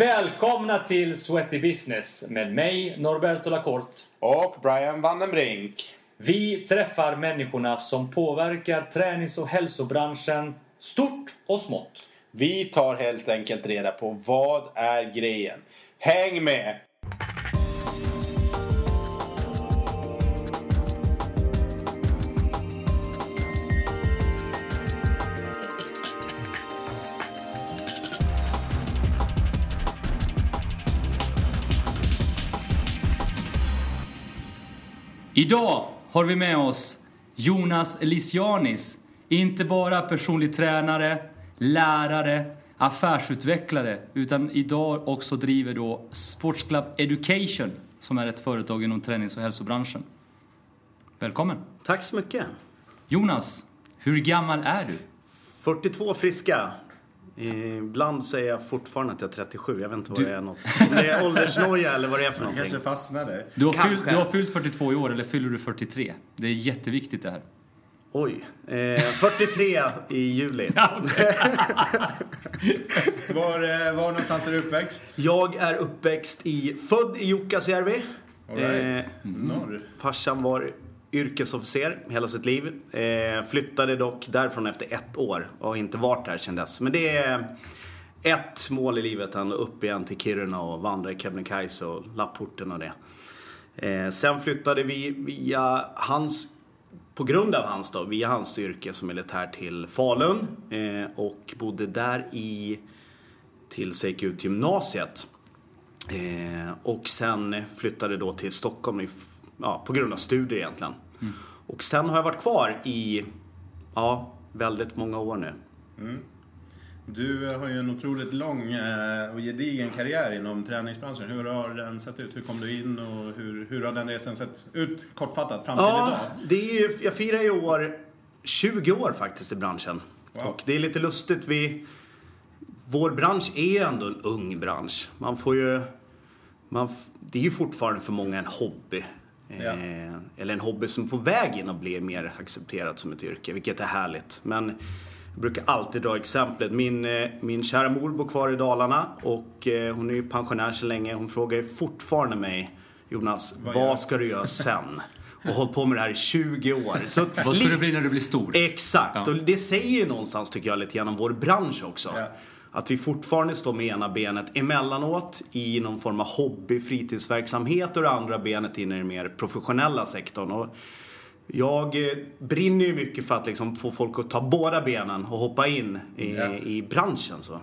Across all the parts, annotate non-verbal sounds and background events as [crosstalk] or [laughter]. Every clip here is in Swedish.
Välkomna till Sweaty Business med mig, Norberto Lacorte. Och Brian Vandenbrink. Vi träffar människorna som påverkar tränings och hälsobranschen stort och smått. Vi tar helt enkelt reda på vad är grejen. Häng med! Idag har vi med oss Jonas Lisianis. Inte bara personlig tränare, lärare, affärsutvecklare utan idag också driver då Sports Club Education som är ett företag inom tränings och hälsobranschen. Välkommen! Tack så mycket. Jonas, hur gammal är du? 42 friska. Ibland säger jag fortfarande att jag är 37. Jag vet inte vad Du- det är. Något. Om det är åldersnoja eller vad det är för någonting. Kanske fastnade. Du har, Kanske. fyllt, du har fyllt 42 i år, eller fyller du 43? Det är jätteviktigt det här. Oj. Eh, 43 i juli. [laughs] [laughs] Var, eh, var någonstans är du uppväxt? Jag är uppväxt i, född i Jukkasjärvi. All right. Eh, Norr. farsan var yrkesofficer hela sitt liv. Eh, flyttade dock därifrån efter ett år och har inte varit där sedan dess. Men det är ett mål i livet, han upp igen till Kiruna och vandra i Kebnekaise och Lapporten och det. Eh, sen flyttade vi via hans, på grund av hans då, via hans yrke som militär till Falun eh, och bodde där i tills jag gick ut gymnasiet. Eh, och sen flyttade då till Stockholm i, ja, på grund av studier egentligen. Och sen har jag varit kvar i, ja, väldigt många år nu. Du har ju en otroligt lång eh, och gedigen karriär inom träningsbranschen. Hur har den sett ut? Hur kom du in och hur, hur har den resan sett ut kortfattat fram till Ja, idag? det är ju, jag firar i år 20 år faktiskt i branschen. Wow. Och det är lite lustigt. Vi, vår bransch är ändå en ung bransch. Man får ju... Man, det är ju fortfarande för många en hobby. Ja. Eh, eller en hobby som är på väg in och blir mer accepterat som ett yrke, vilket är härligt. Men jag brukar alltid dra exemplet. Min, eh, min kära mor bor kvar i Dalarna och eh, hon är ju pensionär så länge. Hon frågar ju fortfarande mig, Jonas, Vad vad, ska du göra sen? [laughs] Och hållit på med det här i 20 år. Så Vad ska du bli när du blir stor? Exakt, Ja. och det säger ju någonstans tycker jag lite grann om vår bransch också. Ja. Att vi fortfarande står med ena benet emellanåt i någon form av hobby, fritidsverksamhet och det andra benet in i den mer professionella sektorn. Och jag eh, brinner ju mycket för att liksom få folk att ta båda benen och hoppa in i, Ja. i branschen. Så.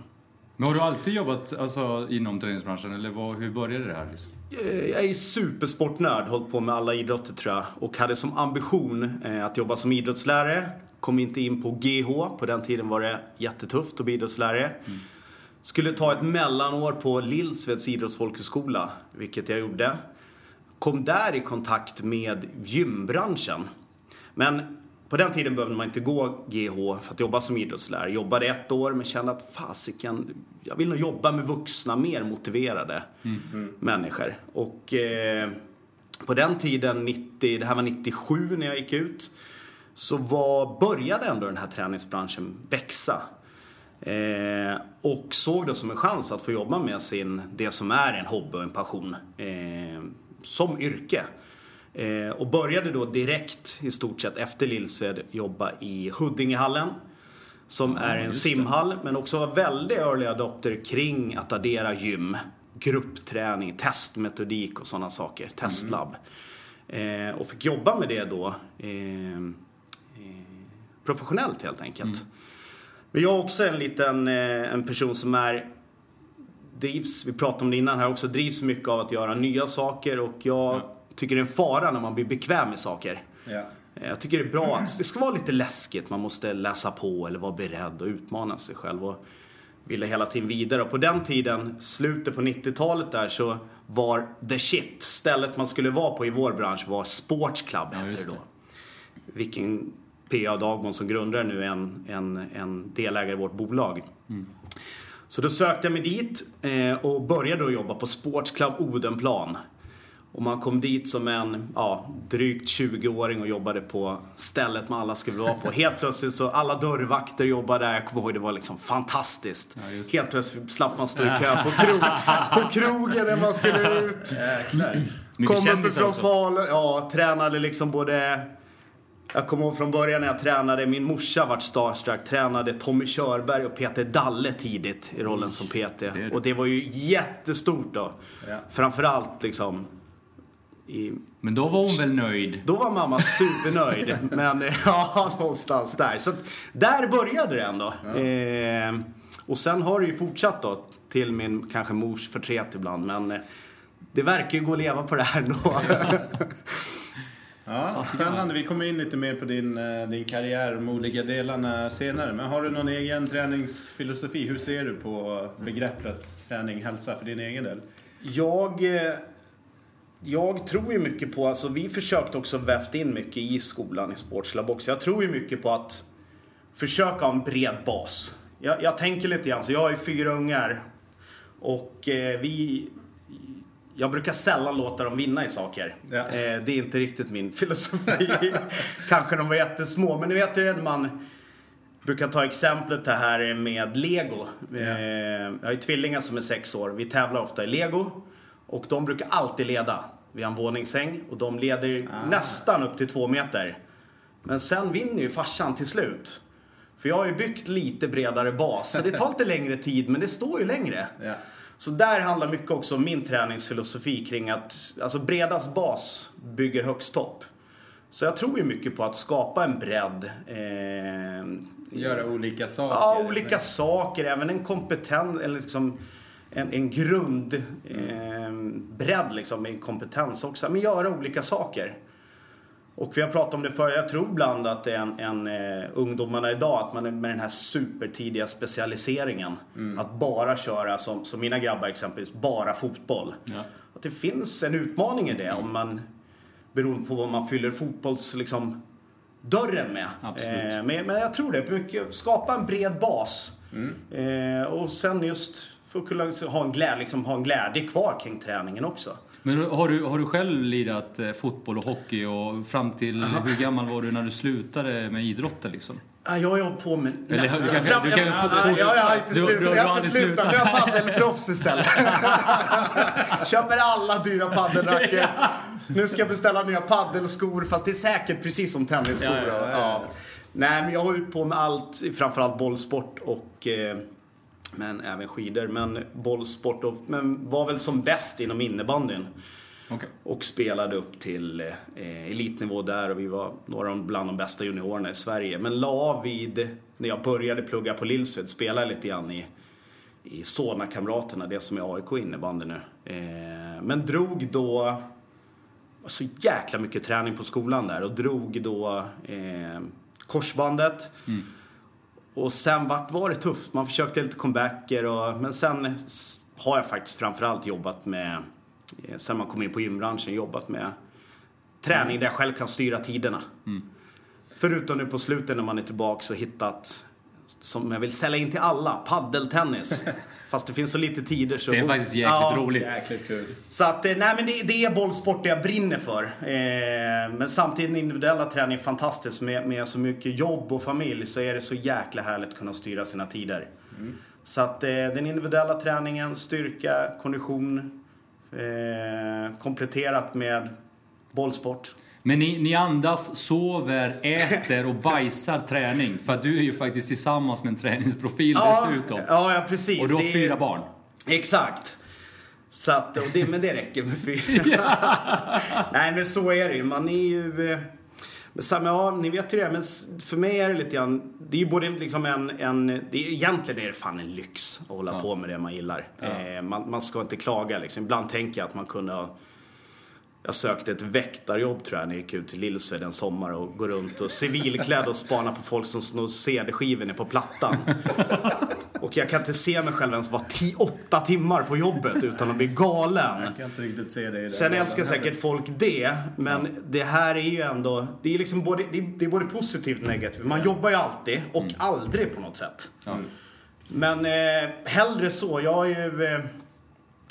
Men har du alltid jobbat alltså, inom träningsbranschen eller vad, hur började det här? Liksom? Eh, Jag är supersportnörd, hållit på med alla idrotter tror jag. Och hade som ambition eh, att jobba som idrottslärare. Kom inte in på GH, på den tiden var det jättetufft att bli idrottslärare. Skulle ta ett mellanår på Lillsveds idrottsfolkhögskola, vilket jag gjorde. Kom där i kontakt med gymbranschen. Men på den tiden behövde man inte gå GH för att jobba som idrottslärare. Jobbade ett år men kände att fasiken, jag vill nog jobba med vuxna, mer motiverade människor. Och eh, på den tiden, 90, det här var 97 när jag gick ut, så var, började ändå den här träningsbranschen växa. Eh, och såg det som en chans att få jobba med sin, det som är en hobby och en passion eh, som yrke. Eh, och började då direkt i stort sett efter Lillsved jobba i Huddingehallen. Som är en just det. simhall men också var väldigt early adopter kring att addera gym, gruppträning, testmetodik och sådana saker, testlab. Eh, och fick jobba med det då eh, professionellt helt enkelt. Men jag är också en liten eh, en person som är drivs, vi pratade om det innan här också, drivs mycket av att göra nya saker och jag Ja. tycker det är en fara när man blir bekväm med saker. Ja. Eh, Jag tycker det är bra att det ska vara lite läskigt. Man måste läsa på eller vara beredd och utmana sig själv och ville hela tiden vidare. Och på den tiden, slutet på 90-talet där, så var the shit. Stället man skulle vara på i vår bransch var Sports Club, hette just det då. Vilken PA Dagmon som grundare nu är en, en, en delägare i vårt bolag. Så då sökte jag mig dit eh, och började då jobba på Sports Club Odenplan. Och man kom dit som en ja, drygt 20-åring och jobbade på stället man alla skulle vara på. Helt plötsligt så alla dörrvakter jobbade där. Jag kommer ihåg det var liksom fantastiskt. just Helt plötsligt slapp man stå i kö på, krog, på krogen när man skulle ut. Jäklar. Kom uppifrån. Falun. Ja, tränade liksom både... Jag kommer ihåg från början när jag tränade, min morsa vart starstruck, tränade Tommy Körberg och Peter Dalle tidigt i rollen som PT. det. Och det var ju jättestort då. Ja. Framförallt liksom i, Men då var hon väl nöjd? då var mamma supernöjd. [laughs] men ja, någonstans där. Så att, där började det ändå. Eh, och sen har det ju fortsatt då till min kanske mors förtret ibland. Men eh, det verkar ju gå att leva på det här ändå. [laughs] [laughs] Ja, spännande. Vi kommer in lite mer på din, eh, din karriär, de olika delarna senare. Men har du någon egen träningsfilosofi? Hur ser du på begreppet träning, hälsa för din egen del? Jag, eh, jag tror ju mycket på, alltså vi försökte också vävt in mycket i skolan i Sportslab också. Jag tror ju mycket på att försöka ha en bred bas. Jag, jag tänker lite grann, så jag har ju fyra ungar och eh, vi jag brukar sällan låta dem vinna i saker. Ja. Eh, det är inte riktigt min filosofi. [laughs] Kanske de var jättesmå, men ni vet ju man brukar ta exemplet det här med Lego. Ja. Eh, jag har ju tvillingar som är sex år. Vi tävlar ofta i Lego. Och de brukar alltid leda. Vi har en våningssäng och de leder Ah. nästan upp till två meter. Men sen vinner ju farsan till slut. För jag har ju byggt lite bredare bas. Så det tar lite längre tid, men det står ju längre. Ja. Så där handlar mycket också om min träningsfilosofi kring att alltså bredast bas bygger högst topp. Så jag tror ju mycket på att skapa en bredd. Eh, Göra olika saker. Ja, olika saker. Även en kompetens, eller liksom en, en grund, eh, bredd liksom, med kompetens också. Men göra olika saker. Och vi har pratat om det förr, jag tror ibland att det är en, en eh, ungdomarna idag, att man är med den här supertidiga specialiseringen. Att bara köra, som, som mina grabbar exempelvis, bara fotboll. Ja. Att det finns en utmaning i det om man, beroende på vad man fyller fotbolls, liksom, dörren med. Eh, men, men jag tror det, mycket, skapa en bred bas. Eh, och sen just för att kunna ha en, glädje, liksom, ha en glädje kvar kring träningen också. Men har du, har du själv lirat eh, fotboll och hockey och fram till hur gammal var du när du slutade med idrotten liksom? Ja, jag har ju på med Eller nästan... du kan- Fram- du kan- ja, ja, jag har inte du- slutat. du Jag har inte slutat. Nu är jag paddelproffs [laughs] istället. [laughs] Köper alla dyra paddelracket. Nu ska jag beställa nya paddelskor, fast det är säkert precis som tennisskor. Ja. Nej, men jag har hållit på med allt, framförallt bollsport och eh, men även skidor. Men bollsport och, men var väl som bäst inom innebandyn. Okej. Och spelade upp till eh, elitnivå där och vi var några bland de bästa juniorerna i Sverige. Men la av vid, när jag började plugga på Lillsved, spelade lite grann i, i Solna-kamraterna, det som är AIK innebandy nu. Eh, men drog då, så jäkla mycket träning på skolan där och drog då eh, korsbandet. Och sen vart var det tufft. Man försökte lite comebacker och, men sen har jag faktiskt framförallt jobbat med, eh, sen man kom in på gymbranschen, jobbat med träning där jag själv kan styra tiderna. Förutom nu på slutet när man är tillbaka och hittat, som jag vill sälja in till alla, paddeltennis. [laughs] Fast det finns så lite tider så... Det är faktiskt jäkligt roligt. Jäkligt kul. Så att, eh, nej men det, det är bollsport det jag brinner för. Eh, men samtidigt den individuella träningen är fantastisk. Med, med så mycket jobb och familj så är det så jäkla härligt att kunna styra sina tider. Så att eh, den individuella träningen, styrka, kondition, eh, kompletterat med bollsport. Men ni, ni andas, sover, äter och bajsar träning. För att du är ju faktiskt tillsammans med en träningsprofil dessutom. Ja, ja, precis. Och du har Det är- fyra barn. Exakt. Så att, och det, men det räcker med fyra. [laughs] [laughs] Nej men så är det ju. Man är ju... eh, samma, ja, ni vet ju det. Men för mig är det lite grann... Det är ju både liksom en... en det är, egentligen är det fan en lyx att hålla Ja. på med det man gillar. Eh, man, man ska inte klaga liksom. Ibland tänker jag att man kunde ha... Jag sökte ett väktarjobb tror jag när jag gick ut till Lillsved en sommar och går runt och civilklädd och spanar på folk som snor CD-skivor på plattan. Och jag kan inte se mig själv ens vara åtta timmar på jobbet utan att bli galen. Jag kan inte riktigt se det i den Sen älskar säkert folk det, men det här är ju ändå, det är liksom både, det är, det är både positivt och negativt. Man jobbar ju alltid och aldrig på något sätt. Ja. Men eh, hellre så. Jag är ju... Eh,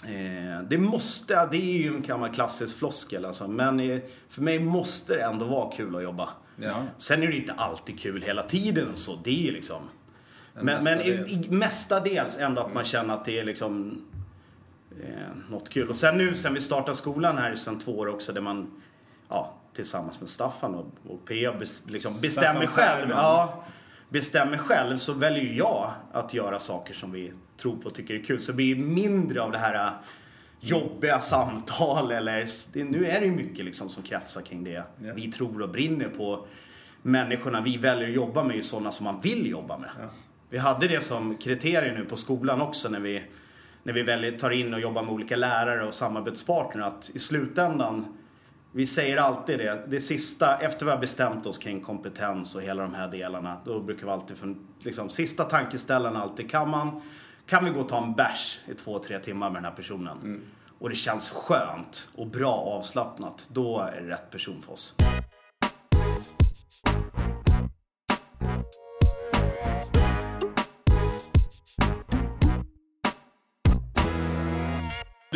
Eh, det måste, det är ju en gammal klassisk floskel alltså, men eh, för mig måste det ändå vara kul att jobba. Ja. Sen är det inte alltid kul hela tiden och så, det är ju liksom. Men, men i, i, mestadels ändå att man känner att det är liksom eh, något kul. Och sen nu sen vi startade skolan här sen två år också där man ja, tillsammans med Staffan och, och PA bes, liksom bestämmer själv. Ja, bestämmer själv så väljer jag att göra saker som vi tror på och tycker är kul. Så det blir mindre av det här äh, jobbiga samtal eller nu är det ju mycket liksom som kretsar kring det Ja. vi tror och brinner på. Människorna vi väljer att jobba med är ju sådana som man vill jobba med. Ja. Vi hade det som kriterium nu på skolan också när vi, när vi väljer, tar in och jobbar med olika lärare och samarbetspartner att i slutändan vi säger alltid det, det sista, efter vi har bestämt oss kring kompetens och hela de här delarna, då brukar vi alltid, liksom, sista tankeställaren alltid, kan man, kan vi gå och ta en bärs i två, tre timmar med den här personen? Och det känns skönt och bra avslappnat, då är det rätt person för oss.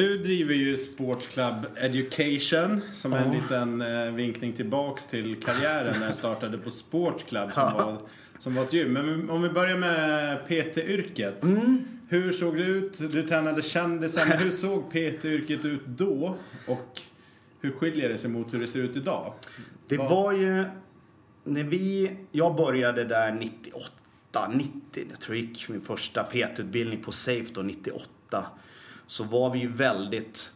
Du driver ju Sports Club Education som är en liten eh, vinkning tillbaks till karriären när jag startade på Sports Club som, var, som var ett gym. Men om vi börjar med PT-yrket. Hur såg det ut? Du tränade kändisar, men hur såg PT-yrket ut då? Och hur skiljer det sig mot hur det ser ut idag? Det var ju när vi, jag började där 98, 90, jag tror jag gick min första PT-utbildning på Safe då 98. Så var vi ju väldigt,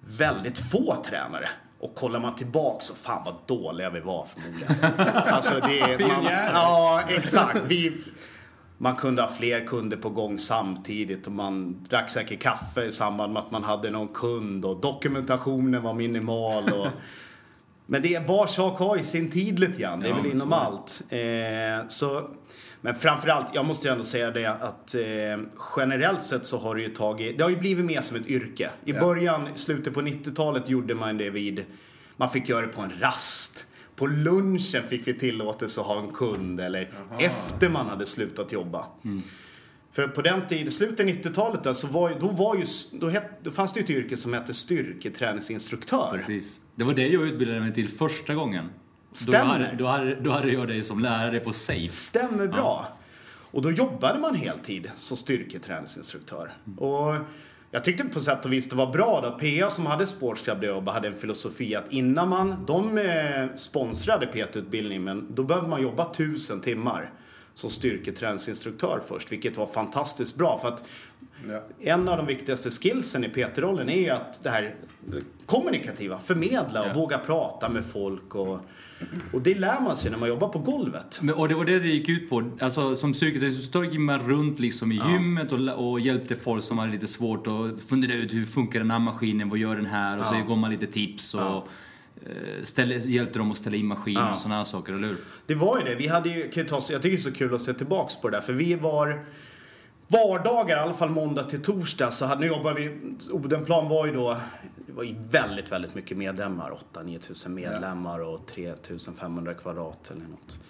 väldigt få tränare. Och kollar man tillbaka så fan vad dåliga vi var förmodligen. [laughs] alltså det, man. Ja, exakt. Vi, man kunde ha fler kunder på gång samtidigt och man drack säkert kaffe i samband med att man hade någon kund och dokumentationen var minimal. Och, men det var sak har ju sin tid lite grann. Det är Ja, väl inom så allt. Eh, så, men framförallt, jag måste ju ändå säga det att eh, generellt sett så har det ju tagit, det har ju blivit mer som ett yrke. I Ja. början, slutet på 90-talet gjorde man det vid, man fick göra det på en rast. På lunchen fick vi tillåtelse att ha en kund eller Jaha. efter man hade slutat jobba. Mm. För på den tiden, slutet av 90-talet där, så var, ju- då, var ju, då, het, då fanns det ju ett yrke som hette styrketräningsinstruktör. Precis. Det var det jag utbildade mig till första gången. Stämmer. hade, då, hade, då hade jag dig som lärare på Safe. Stämmer bra. Och då jobbade man heltid som styrketräningsinstruktör. Och jag tyckte på sätt och vis det var bra då. PA som hade Sportsklubb där jag jobbade hade en filosofi att innan man, de eh, sponsrade PT-utbildning men då behövde man jobba tusen timmar som styrketräningsinstruktör först, vilket var fantastiskt bra för att Ja. en av de viktigaste skillsen i PT-rollen är att det här kommunikativa, förmedla och Ja. våga prata med folk och, och det lär man sig när man jobbar på golvet. Men, och det var det det gick ut på. Alltså, som psykoterapeut gick man runt liksom i gymmet och, och hjälpte folk som hade lite svårt och funderade ut hur funkar den här maskinen, vad gör den här? Och så Ja. gav man lite tips och Eh, ställde, hjälpte dem att ställa in maskinen Ja. och sådana här saker, eller hur? Det var ju det. Vi hade ju, kan ju ta, jag tycker det är så kul att se tillbaks på det där. För vi var vardagar, i alla fall måndag till torsdag, så hade, nu jobbar vi, Odenplan var ju då, det var ju väldigt, väldigt mycket medlemmar. 8-9 tusen medlemmar och 3 500 kvadrat eller något.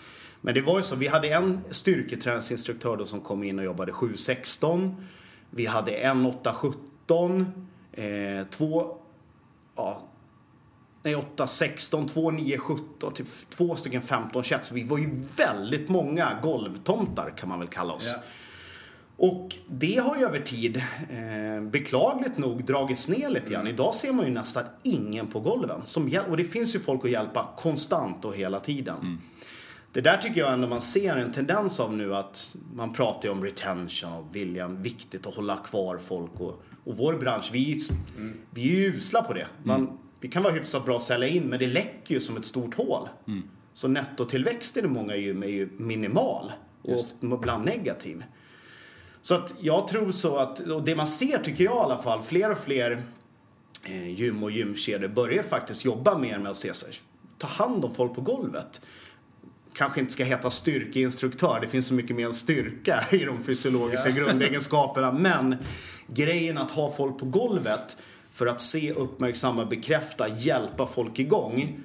Men det var ju så, vi hade en styrketräningsinstruktör då som kom in och jobbade 7-16. Vi hade en 8-17. Eh, två, ja, Nej, 8, 16, 2, 9, 17, typ två stycken 15 21. Så vi var ju väldigt många golvtomtar kan man väl kalla oss. Ja. Och det har ju över tid, eh, beklagligt nog, dragits ner lite grann. Idag ser man ju nästan ingen på golven. Som hjäl- och det finns ju folk att hjälpa konstant och hela tiden. Det där tycker jag ändå man ser en tendens av nu att man pratar ju om retention och viljan, viktigt att hålla kvar folk. Och, och vår bransch, vi, vi är ju usla på det. Man, Vi kan vara hyfsat bra att sälja in men det läcker ju som ett stort hål. Så nettotillväxten i många gym är ju minimal och ibland negativ. Så att jag tror så att, och det man ser tycker jag i alla fall, fler och fler eh, gym och gymkedjor börjar faktiskt jobba mer med att se sig, ta hand om folk på golvet. Kanske inte ska heta styrkeinstruktör, det finns så mycket mer än styrka [laughs] i de fysiologiska grundegenskaperna. Men grejen att ha folk på golvet för att se, uppmärksamma, bekräfta, hjälpa folk igång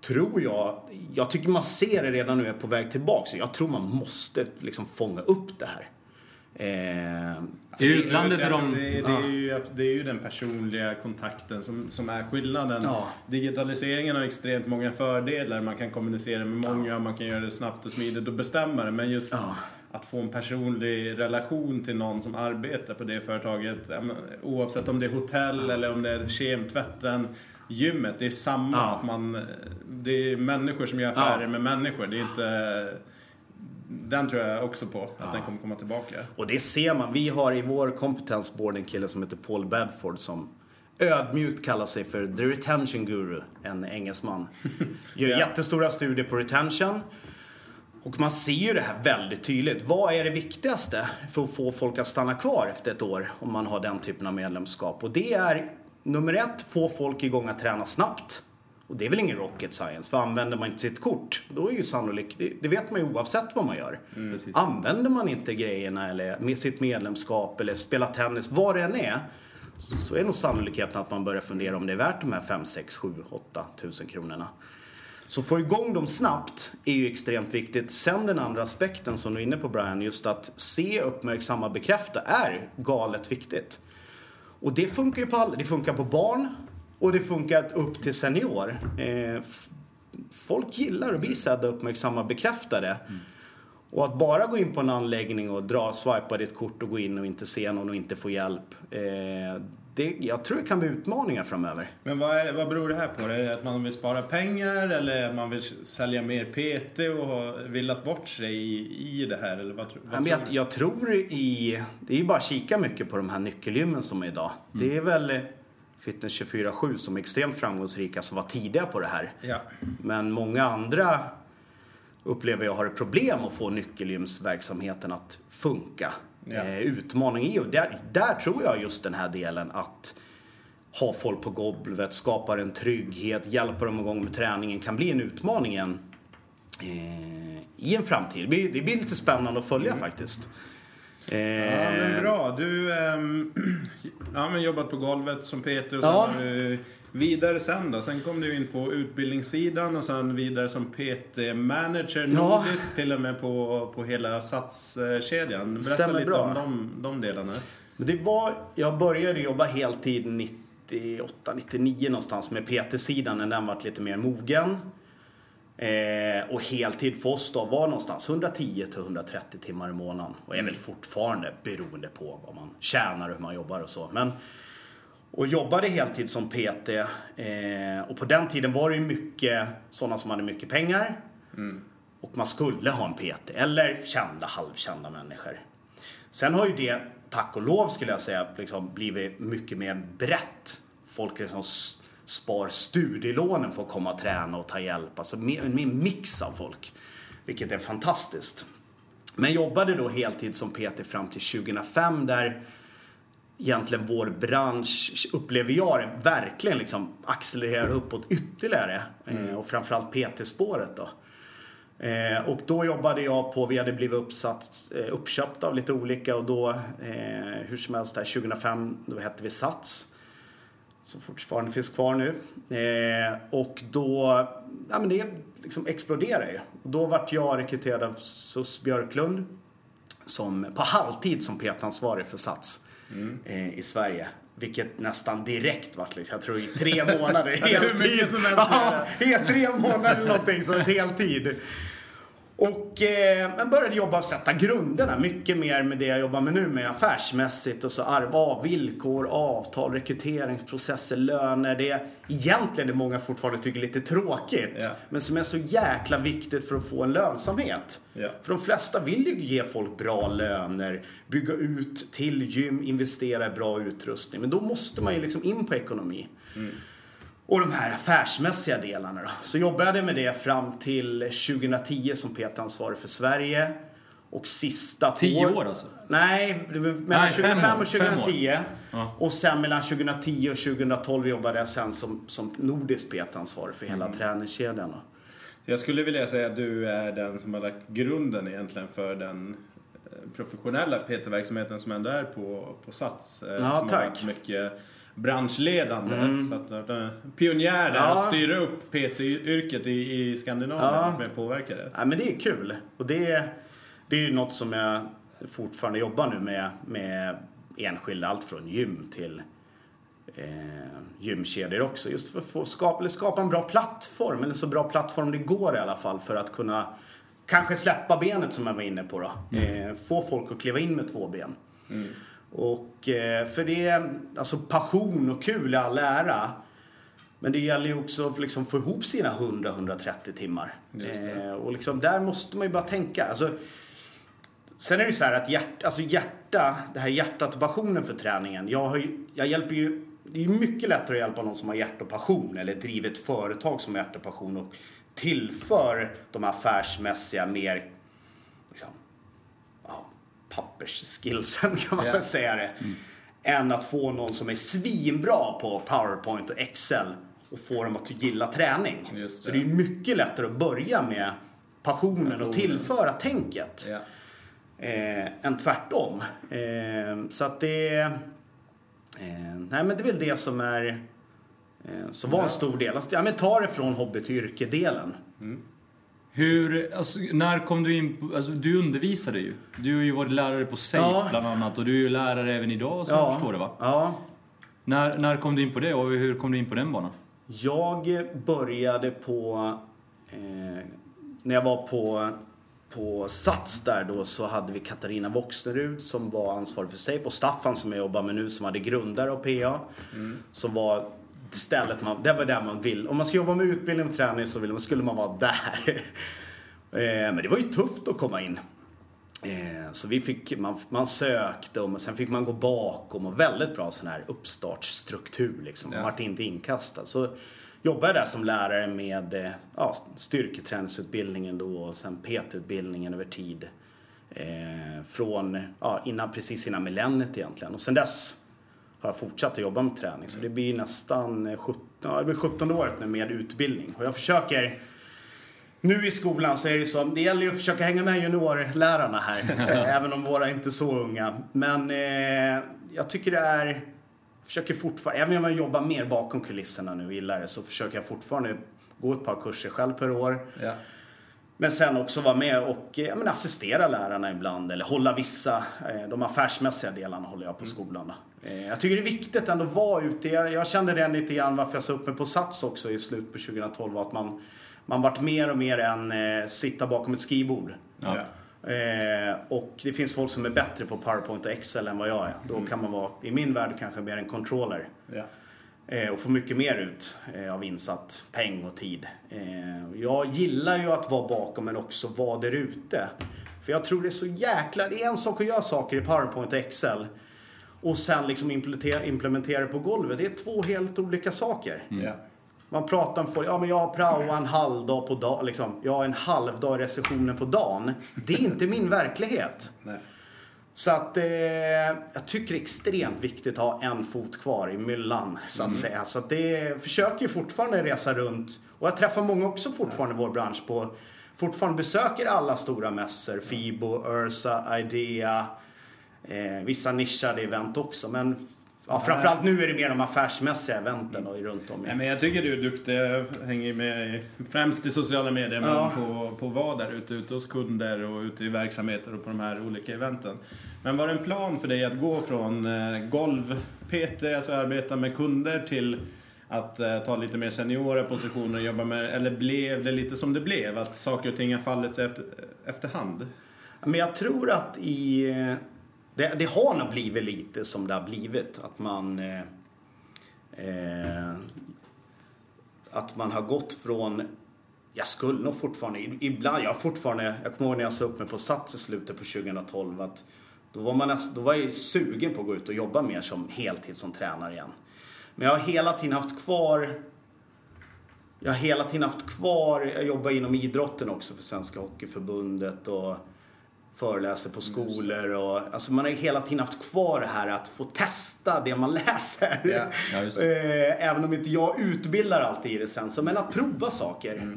tror jag, jag tycker man ser det redan nu är på väg tillbaka. Så jag tror man måste liksom fånga upp det här. Eh, I utlandet är de... Det, det, är ju, det är ju den personliga kontakten som, som är skillnaden. Ja. Digitaliseringen har extremt många fördelar. Man kan kommunicera med många, man kan göra det snabbt och smidigt och bestämma det. Men just Ja. Att få en personlig relation till någon som arbetar på det företaget. ja, Oavsett om det är hotell eller om det är kemtvätten, gymmet. Det är samma. Ja. Att man, det är människor som gör affärer med människor. Det är inte... Den tror jag också på, att den kommer komma tillbaka. Och det ser man. Vi har i vår kompetensboard en kille som heter Paul Bedford som ödmjukt kallar sig för the retention guru, en engelsman. [laughs] Gör Ja. jättestora studier på retention. Och man ser ju det här väldigt tydligt. Vad är det viktigaste för att få folk att stanna kvar efter ett år om man har den typen av medlemskap? Och det är nummer ett, få folk igång att träna snabbt. Och det är väl ingen rocket science, för använder man inte sitt kort, då är ju sannolikt, det, vet man ju oavsett vad man gör. Precis. Använder man inte grejerna eller med sitt medlemskap eller spelar tennis, vad det än är, så så är nog sannolikheten att man börjar fundera om det är värt de här 5, 6, 7, 8 tusen kronorna. Så få igång dem snabbt är ju extremt viktigt. Sen den andra aspekten som du är inne på Brian, just att se, uppmärksamma, bekräfta är galet viktigt. Och det funkar ju på alla. Det funkar på barn och det funkar upp till senior. Eh, folk gillar att bli sedda, uppmärksamma, bekräftade. Och att bara gå in på en anläggning och dra, swipa ditt kort och gå in och inte se någon och inte få hjälp. Eh, det, jag tror det kan bli utmaningar framöver. Men vad, är, vad beror det här på? Är det att man vill spara pengar eller att man vill sälja mer PT och har villat bort sig i, i det här? Eller vad, vad jag, jag tror i... Det är ju bara att kika mycket på de här nyckelgymmen som är idag. Det är väl Fitness 24-7 som är extremt framgångsrika som var tidiga på det här. Ja. Men många andra upplever jag har ett problem att få nyckelgymsverksamheten att funka. Ja. Eh, utmaning i och där, där tror jag just den här delen att ha folk på golvet, skapar en trygghet, hjälper dem igång med träningen kan bli en utmaning igen, eh, i en framtid. Det blir, det blir lite spännande att följa faktiskt. Eh, Ja, men bra. Du ehm, [clears throat] ja, men jobbat på golvet som PT och sen Ja. har du vidare sen då. Sen kom du in på utbildningssidan och sen vidare som PT-manager Ja. nordiskt till och med på, på hela satskedjan. Berätta Stämmer lite bra. om de, de delarna. Det var, jag började jobba heltid 98, 99 någonstans med PT-sidan när den varit lite mer mogen. Eh, och heltid för oss då var någonstans 110 till 130 timmar i månaden. Och är väl fortfarande beroende på vad man tjänar och hur man jobbar och så. Men, och jobbade heltid som PT. Eh, och på den tiden var det ju mycket sådana som hade mycket pengar. Och man skulle ha en PT. Eller kända, halvkända människor. Sen har ju det, tack och lov skulle jag säga, liksom blivit mycket mer brett. Folk liksom spar studielånen för att komma och träna och ta hjälp. Alltså en mer mix av folk. Vilket är fantastiskt. Men jobbade då heltid som PT fram till 2005 där egentligen vår bransch, upplever jag det, verkligen liksom accelererar uppåt ytterligare. Eh, och framförallt PT-spåret då. Eh, och då jobbade jag på, vi hade blivit uppsatt, eh, uppköpta av lite olika och då, eh, hur som helst, där 2005, då hette vi Sats. Som fortfarande finns kvar nu. Och då, ja men det liksom exploderade ju. Och då vart jag rekryterad av Sus Björklund som, på halvtid som PT-ansvarig för Sats eh, i Sverige. Vilket nästan direkt vart liksom, jag tror i tre [laughs] månader, är hur mycket heltid. som helst. Ja, i tre månader eller någonting, så ett heltid. Och eh, men började jobba och sätta grunderna mycket mer med det jag jobbar med nu med affärsmässigt och så arv, villkor, avtal, rekryteringsprocesser, löner. Det är egentligen det många fortfarande tycker är lite tråkigt. Ja. Men som är så jäkla viktigt för att få en lönsamhet. Ja. För de flesta vill ju ge folk bra löner, bygga ut till gym, investera i bra utrustning. Men då måste man ju liksom in på ekonomi. Och de här affärsmässiga delarna då. Så jobbade jag med det fram till 2010 som PT-ansvarig för Sverige. Och sista Tio år- år alltså? Nej, mellan Nej, fem 2005 år. och Fem år. 2010. Ja. Och sen mellan 2010 och 2012 jobbade jag sen som, som nordisk PT-ansvarig för Mm. hela träningskedjan. Då. Jag skulle vilja säga att du är den som har lagt grunden egentligen för den eh, professionella PT-verksamheten som ändå är på, på Sats. eh, Ja, som tack. har varit mycket branschledande. Så att, uh, pionjär där Ja. och styra upp PT-yrket i, i Skandinavien Ja. med påverka det. Ja, men det är kul. Och det, det är ju något som jag fortfarande jobbar nu med, med enskilda, allt från gym till eh, gymkedjor också. Just för att få skapa, skapa en bra plattform, eller så bra plattform det går i alla fall för att kunna kanske släppa benet som jag var inne på då. Eh, få folk att kliva in med två ben. Och eh, för det, alltså passion och kul är all ära. Men det gäller ju också att liksom få ihop sina 100-130 timmar. Eh, och liksom där måste man ju bara tänka. Alltså, sen är det ju så här att hjärt, alltså hjärta, det här hjärtat och passionen för träningen. Jag, ju, jag hjälper ju, det är ju mycket lättare att hjälpa någon som har hjärta och passion eller driver ett företag som har hjärta och passion och tillför de affärsmässiga mer liksom, pappersskillsen [laughs] kan man Ja. väl säga det. Än att få någon som är svinbra på PowerPoint och Excel och få dem att gilla träning. Just Så det. det är mycket lättare att börja med passionen, och tillföra tänket. Ja. Eh, än tvärtom. Eh, så att det... Eh, nej men det är väl det som är... Eh, som var en stor del. Alltså, ja, men ta det från hobby till yrke-delen. Hur, alltså, när kom du in på, alltså, du undervisade ju. Du har ju varit lärare på SAFE Ja. bland annat och du är ju lärare även idag som jag förstår det va? Ja. När, när kom du in på det och hur kom du in på den banan? Jag började på... Eh, när jag var på, på Sats där då så hade vi Katarina Voxnerud som var ansvarig för Safe och Staffan som jag jobbar med nu som hade grundare av PA. Som var stället man, det var där man vill. Om man ska jobba med utbildning och träning så vill man, skulle man vara där. [laughs] eh, men det var ju tufft att komma in. Eh, Så vi fick, man, man sökte och sen fick man gå bakom och väldigt bra sån här uppstartsstruktur liksom. Man Ja. vart inte inkastad. Så jobbade jag där som lärare med eh, ja, styrketräningsutbildningen då och sen PT-utbildningen över tid. Eh, från, ja, innan, precis innan millenniet egentligen. Och sen dess har jag fortsatt att jobba med träning. Så det blir nästan eh, 17, ja, det blir 17 året nu med utbildning. Och jag försöker nu i skolan så är det så, det gäller ju att försöka hänga med juniorlärarna här. [laughs] även om våra inte är så unga. Men eh, jag tycker det är, försöker fortfarande, även om jag jobbar mer bakom kulisserna nu gillar det, så försöker jag fortfarande gå ett par kurser själv per år. Ja. Men sen också vara med och eh, ja, men assistera lärarna ibland eller hålla vissa, eh, de affärsmässiga delarna håller jag på skolan. Då. Eh, Jag tycker det är viktigt ändå att vara ute. Jag kände det lite grann varför jag sa upp mig på Sats också i slutet på 2012 var att man, man vart mer och mer än eh, sitta bakom ett skrivbord. Ja. Eh, och det finns folk som är bättre på PowerPoint och Excel än vad jag är. Då kan man vara, i min värld, kanske mer en controller. Ja. Eh, och få mycket mer ut eh, av insatt peng och tid. Eh, jag gillar ju att vara bakom men också vara där ute. För jag tror det är så jäkla... Det är en sak att göra saker i PowerPoint och Excel och sen liksom implementera, implementera på golvet. Det är två helt olika saker. Ja. Man pratar om folk, ja men jag har praoat en halvdag på dagen, liksom, jag har en halvdag i recessionen på dagen. Det är inte min verklighet. Nej. Så att eh, jag tycker det är extremt viktigt att ha en fot kvar i myllan så att säga. Så att det försöker ju fortfarande resa runt och jag träffar många också fortfarande i vår bransch på fortfarande besöker alla stora mässor. Fibo, Ursa, Idea, eh, vissa nischade event också. Men ja, framförallt nu är det mer de affärsmässiga eventen och runt om. Nej, men jag tycker du är duktig. Jag hänger med främst i sociala medier men Ja. på, på vad där ute, ute hos kunder och ute i verksamheter och på de här olika eventen. Men var det en plan för dig att gå från eh, golv-PT, alltså arbeta med kunder, till att eh, ta lite mer seniora positioner och jobba med, eller blev det lite som det blev? Att saker och ting har fallit efter, efterhand? Men jag tror att i... Det, det har nog blivit lite som det har blivit. Att man... Eh, eh, att man har gått från... Jag skulle nog fortfarande... Ibland, jag fortfarande... Jag kommer ihåg när jag sa upp mig på Sats i slutet på 2012 att då var, man då var jag sugen på att gå ut och jobba mer som heltid som tränare igen. Men jag har hela tiden haft kvar jag har hela tiden haft kvar, jag jobbar inom idrotten också för Svenska Hockeyförbundet och föreläser på skolor och alltså man har hela tiden haft kvar det här att få testa det man [laughs] läser. Ja, ja, Eh, Även om inte jag utbildar alltid i det sen, så men att prova saker.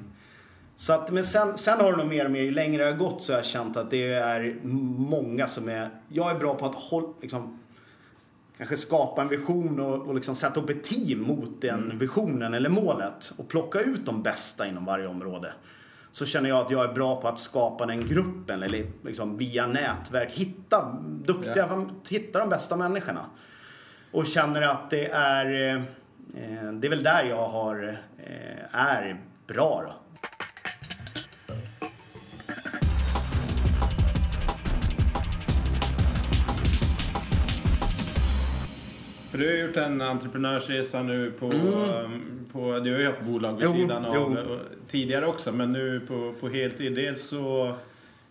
Så att, men sen, sen har det nog mer och mer, ju längre det har gått så har jag känt att det är många som är, jag är bra på att hålla, liksom, kanske skapa en vision och, och liksom sätta upp ett team mot den visionen eller målet och plocka ut de bästa inom varje område. Så känner jag att jag är bra på att skapa den gruppen eller liksom via nätverk hitta duktiga, hitta de bästa människorna. Och känner att det är, eh, det är väl där jag har, eh, är bra då. För du har gjort en entreprenörsresa nu på, mm. på du har ju haft bolag vid Jo, sidan av jo. tidigare också, men nu på, på heltid. Dels så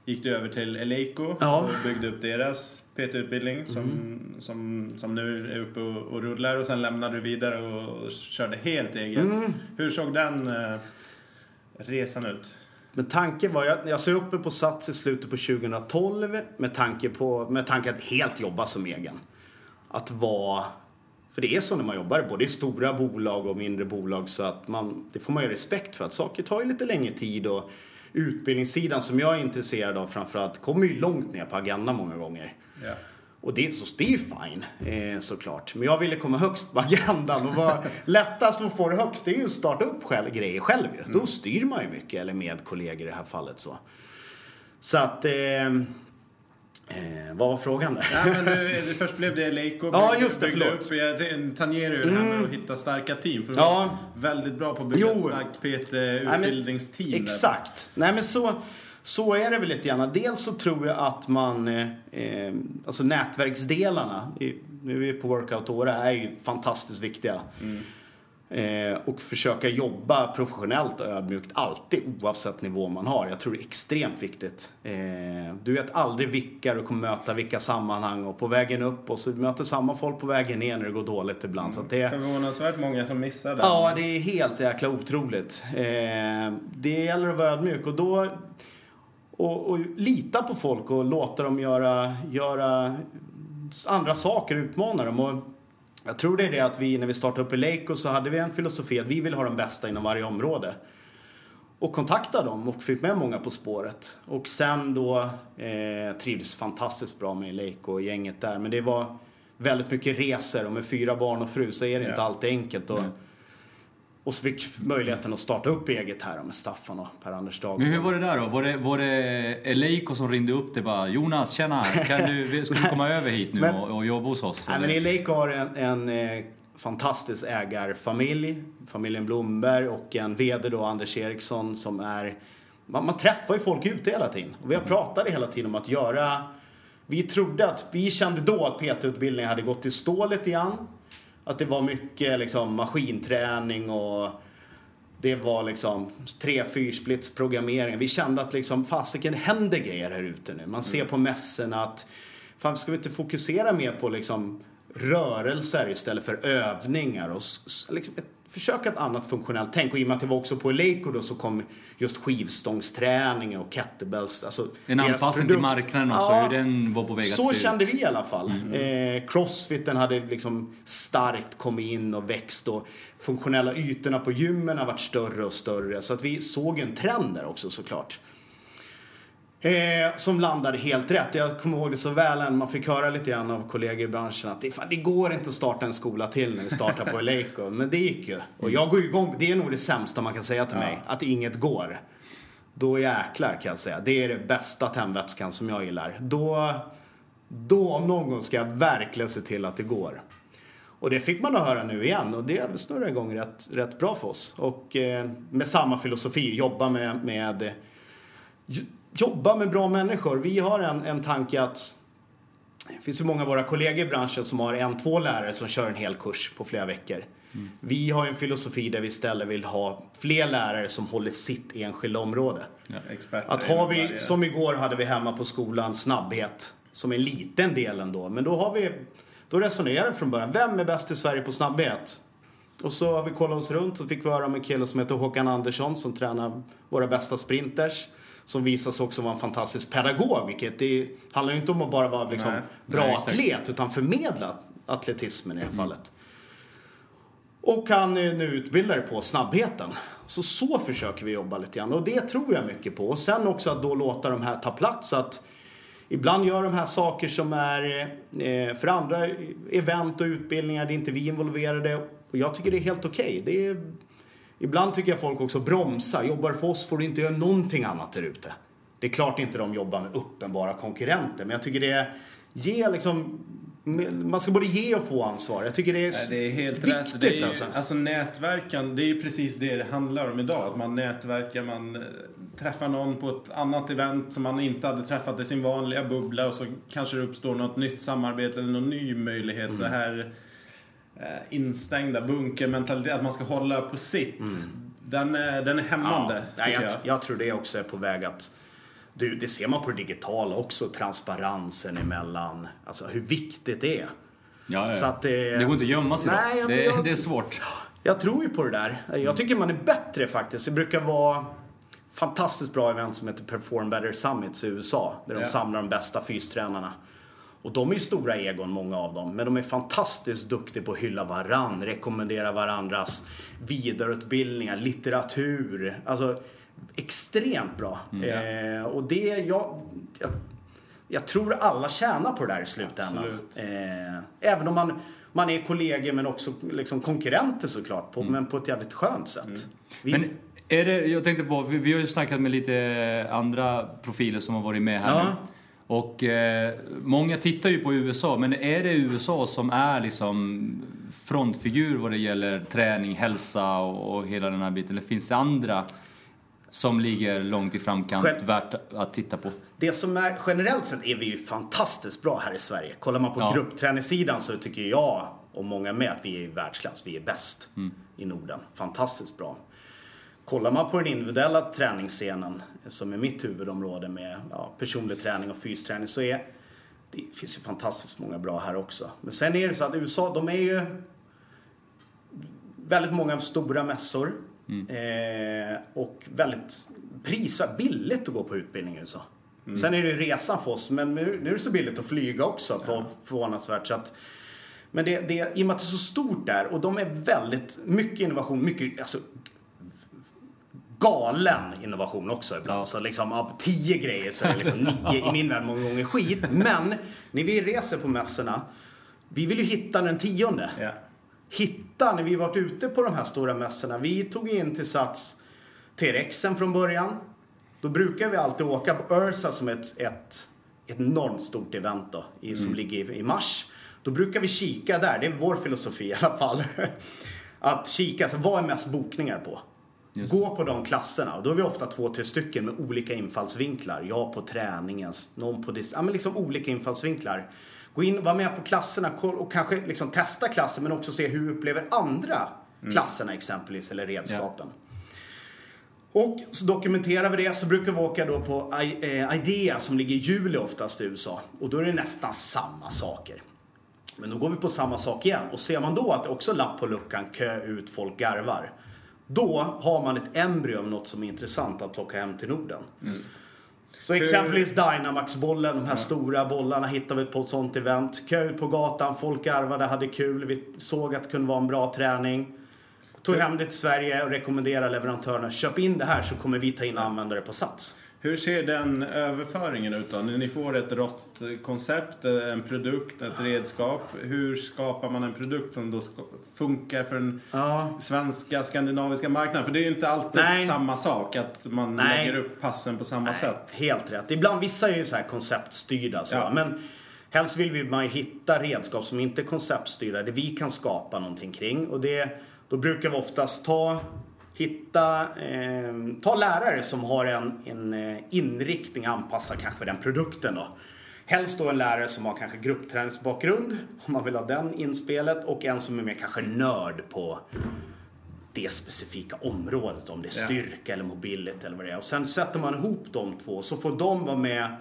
gick du över till Eleiko Ja. Mm. och byggde upp deras PT-utbildning som, som, som nu är uppe och, och rullar och sen lämnade du vidare och, och körde helt eget. Mm. Hur såg den eh, resan ut? Men tanken var, jag, jag såg uppe på Sats i slutet på 2012 med tanke på, med tanke att helt jobba som egen. Att vara, för det är så när man jobbar både i stora bolag och mindre bolag så att man, det får man ju respekt för att saker tar ju lite längre tid och utbildningssidan som jag är intresserad av framförallt kommer ju långt ner på agendan många gånger. Ja. Och det, så det är ju fine eh, såklart. Men jag ville komma högst på agendan och vara [laughs] lättast att få det högst det är ju att starta upp själv, grejer själv ju. Då styr man ju mycket, eller med kollegor i det här fallet så. Så att, eh, eh, vad var frågan där? Nej, men det [laughs] först blev det Eleiko. Ja, just det, förlåt. upp. Jag tangerar ju det här med att hitta starka team. För Ja. väldigt bra på att bygga Jo. ett starkt PT-utbildningsteam. där. Exakt. Nej men så, så är det väl lite grann. Dels så tror jag att man, eh, eh, alltså nätverksdelarna, nu är vi på workout-året, är ju fantastiskt viktiga. Eh, och försöka jobba professionellt och ödmjukt alltid oavsett nivå man har. Jag tror det är extremt viktigt. Eh, du vet aldrig vilka du kommer möta, vilka sammanhang och på vägen upp och så möter samma folk på vägen ner när det går dåligt ibland. Så att det, Förvånansvärt många som missar den. Ja, det är helt jäkla otroligt. Eh, det gäller att vara ödmjuk och då och, och lita på folk och låta dem göra, göra andra saker, utmana dem. Och jag tror det är det att vi, när vi startade upp i Leico så hade vi en filosofi att vi vill ha de bästa inom varje område. Och kontaktade dem och fick med många på spåret. Och sen då eh, trivdes fantastiskt bra med Leico och gänget där. Men det var väldigt mycket resor och med fyra barn och fru så är det Ja. inte alltid enkelt. Och, och så fick möjligheten att starta upp eget här med Staffan och Per-Anders Dagblad. Men hur var det där då? Var det, var det Eleiko som ringde upp dig bara Jonas, tjena, kan du, ska du komma [laughs] över hit nu Men- och, och jobba hos oss? Nej, men? Eleiko har en, en eh, fantastisk ägarfamilj, familjen Blomberg och en VD då, Anders Eriksson som är... Man, man träffar ju folk ute hela tiden. Och vi har pratat hela tiden om att göra... Vi trodde att, vi kände då att PT-utbildningen hade gått i stå lite grann. Att det var mycket liksom maskinträning och det var liksom tre fyrsplits programmering. Vi kände att liksom fasiken händer grejer här ute nu. Man ser på mässorna att fan ska vi inte fokusera mer på liksom rörelser istället för övningar och liksom ett, försöka ett annat funktionellt tänk. Och i och med att det var också på Eleiko då så kom just skivstångsträning och kettlebells. Alltså En anpassning till marknaden också, Ja. hur den var på väg att Så se ut. kände vi i alla fall. Eh, crossfiten hade liksom starkt kommit in och växt och funktionella ytorna på gymmen har varit större och större. Så att vi såg en trend där också såklart. Eh, som landade helt rätt. Jag kommer ihåg det så väl än man fick höra lite grann av kollegor i branschen att det, fan, det går inte att starta en skola till när vi startar på Eleiko. [laughs] Men det gick ju. Och jag går igång. Det är nog det sämsta man kan säga till mig. Att inget går. Då jäklar kan jag säga. Det är det bästa tändvätskan som jag gillar. Då, då om någon ska jag verkligen se till att det går. Och det fick man att höra nu igen och det snurrar igång rätt, rätt bra för oss. Och eh, med samma filosofi, jobba med, med jobba med bra människor. Vi har en, en tanke att det finns ju många av våra kollegor i branschen som har en, två lärare som kör en hel kurs på flera veckor. Vi har en filosofi där vi istället vill ha fler lärare som håller sitt enskilda område. Experter Att har vi, varje- som igår hade vi hemma på skolan, snabbhet som en liten del ändå. Men då har vi, då resonerar vi från början, vem är bäst i Sverige på snabbhet? Och så har vi kollat oss runt och fick vi höra om en kille som heter Håkan Andersson som tränar våra bästa sprinters. Som visar sig också vara en fantastisk pedagog, vilket det handlar ju inte om att bara vara liksom Nej. bra Nej, atlet utan förmedla atletismen i det här fallet. Och han är nu utbildare på snabbheten. Så så försöker vi jobba lite grann och det tror jag mycket på. Och sen också att då låta de här ta plats. Att ibland gör de här saker som är eh, för andra event och utbildningar, det är inte vi involverade. Och jag tycker det är helt okej. Det är ibland tycker jag folk också bromsar. Jobbar för oss får du inte göra någonting annat där ute. Det är klart inte de jobbar med uppenbara konkurrenter, men jag tycker det ger liksom man ska både ge och få ansvar. Jag tycker det är, Nej, det är helt viktigt rätt. Det är ju, alltså. alltså nätverkan, det är ju precis det det handlar om idag. Att man nätverkar, man eh, träffar någon på ett annat event som man inte hade träffat i sin vanliga bubbla och så kanske det uppstår något nytt samarbete eller någon ny möjlighet. Mm. Det här instängda bunkermentalitet, att man ska hålla på sitt. Den, är, den är hämmande, Mm. Ja, jag, jag. jag tror det också är på väg att du, det ser man på det digitala också, transparensen emellan, alltså hur viktigt det är. Ja, ja. Så att det- det går inte att gömma sig Nej, då. jag- Det, jag- det är svårt. Jag tror ju på det där. Jag tycker man är bättre faktiskt. Det brukar vara fantastiskt bra event som heter Perform Better Summits i USA. Där de Ja. samlar de bästa fystränarna. Och de är ju stora egon, många av dem. Men de är fantastiskt duktiga på att hylla varann, rekommendera varandras vidareutbildningar, litteratur. Alltså extremt bra. Eh, och det, jag, jag, jag tror alla tjänar på det där i slutändan. Eh, även om man, man är kollegor men också liksom konkurrenter såklart. På, Men på ett jävligt skönt sätt. Vi, Men är det, jag tänkte på, vi, vi har ju snackat med lite andra profiler som har varit med här Ja. nu. Och eh, många tittar ju på USA, men är det USA som är liksom frontfigur vad det gäller träning, hälsa och, och hela den här biten? Eller finns det andra som ligger långt i framkant Själv- värt att titta på? Det som är, generellt sett är vi ju fantastiskt bra här i Sverige. Kollar man på Ja. gruppträningssidan så tycker jag och många med att vi är i världsklass. Vi är bäst i Norden. Fantastiskt bra. Kollar man på den individuella träningsscenen som är mitt huvudområde med ja, personlig träning och fysträning så är det finns ju fantastiskt många bra här också. Men sen är det så att USA, de är ju väldigt många stora mässor. Eh, och väldigt prisvärt, billigt att gå på utbildning i USA. Sen är det ju resan för oss, men nu, nu är det så billigt att flyga också för, förvånansvärt. Så att, men det, det, i och med att det är så stort där och de är väldigt mycket innovation, mycket alltså, galen innovation också ibland. Ja. Så liksom av tio grejer så är det liksom [laughs] nio i min värld många gånger skit. Men när vi reser på mässorna, vi vill ju hitta den tionde Ja. hitta när vi varit ute på de här stora mässorna. Vi tog in till Sats T-Rexen från början. Då brukar vi alltid åka på Ursa som ett, ett, ett enormt stort event då, i, som ligger i, i mars. Då brukar vi kika där, det är vår filosofi i alla fall. [laughs] Att kika, så vad är mest bokningar på? Just Gå på de klasserna och då är vi ofta två, tre stycken med olika infallsvinklar. Jag på träningen, någon på dis- ja men liksom olika infallsvinklar. Gå in, var med på klasserna och kanske liksom testa klassen men också se hur upplever andra klasserna exempelvis eller redskapen. Och så dokumenterar vi det så brukar vi åka då på eh, IDEA som ligger i juli oftast i USA. Och då är det nästan samma saker. Men då går vi på samma sak igen. Och ser man då att det också är lapp på luckan, kö ut, folk garvar. Då har man ett embryo av något som är intressant att plocka hem till Norden. Så exempelvis Dynamax-bollen, de här stora bollarna hittar vi på ett sånt event. Kö ut på gatan, folk garvade, hade kul. Vi såg att det kunde vara en bra träning. Tog hem det till Sverige och rekommenderade leverantörerna köp in det här så kommer vi ta in och använda det på Sats. Hur ser den överföringen ut då? När ni får ett rått koncept, en produkt, ett redskap. Hur skapar man en produkt som då funkar för den Ja. svenska, skandinaviska marknaden? För det är ju inte alltid Nej. samma sak att man Nej. lägger upp passen på samma sätt. Helt rätt. Ibland, vissa är ju så här konceptstyrda så. Ja. Men helst vill vi man ju hitta redskap som inte är konceptstyrda, där vi kan skapa någonting kring. Och det, då brukar vi oftast ta, hitta, eh, ta lärare som har en, en eh, inriktning anpassad kanske för den produkten då. Helst då en lärare som har kanske gruppträningsbakgrund, om man vill ha den inspelet. Och en som är mer kanske nörd på det specifika området. Om det är Ja. styrka eller mobility eller vad det är. Och sen sätter man ihop de två så får de vara med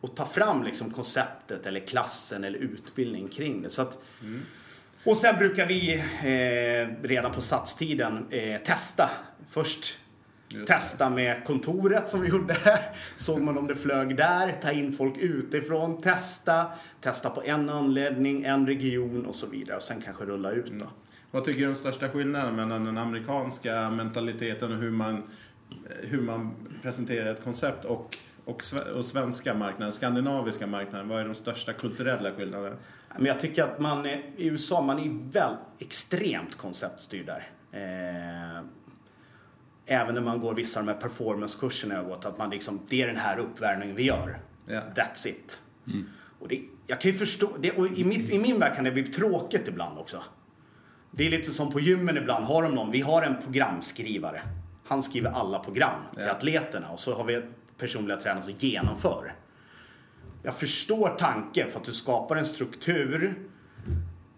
och ta fram liksom konceptet eller klassen eller utbildning kring det. Så att, Och sen brukar vi eh, redan på satstiden eh, testa. Först testa med kontoret som vi gjorde. [laughs] Såg man om det flög där, ta in folk utifrån, testa. Testa på en anledning, en region och så vidare. Och sen kanske rulla ut då. Vad tycker du är den största skillnaden mellan den amerikanska mentaliteten och hur man, hur man presenterar ett koncept och, och svenska marknaden, skandinaviska marknaden? Vad är de största kulturella skillnaderna? Men jag tycker att man är, i USA, man är väl extremt konceptstyrd där. Eh, även när man går vissa av de här performancekurserna jag har gått, att man liksom, det är den här uppvärmningen vi gör. Ja. That's it. Och det, jag kan ju förstå, det, och i, mitt, i min värld kan det bli tråkigt ibland också. Det är lite som på gymmen ibland, har de någon, vi har en programskrivare. Han skriver alla program till Ja. atleterna och så har vi personliga tränare som genomför. Jag förstår tanken för att du skapar en struktur.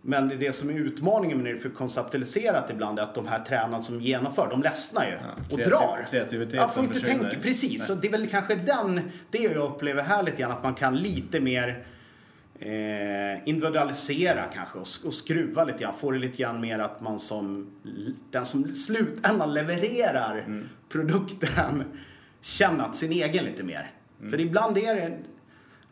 Men det, det som är utmaningen med det för konceptualiserat ibland är att de här tränarna som genomför, de ledsnar ju och kreativ- drar. kreativiteten Jag får inte tänka, precis. Så det är väl kanske den, det jag upplever här lite grann, att man kan lite mer eh, individualisera kanske och, och skruva lite grann. Få det lite grann mer att man som, den som slutändan levererar produkten [laughs] känner att sin egen lite mer. För ibland är det, ja,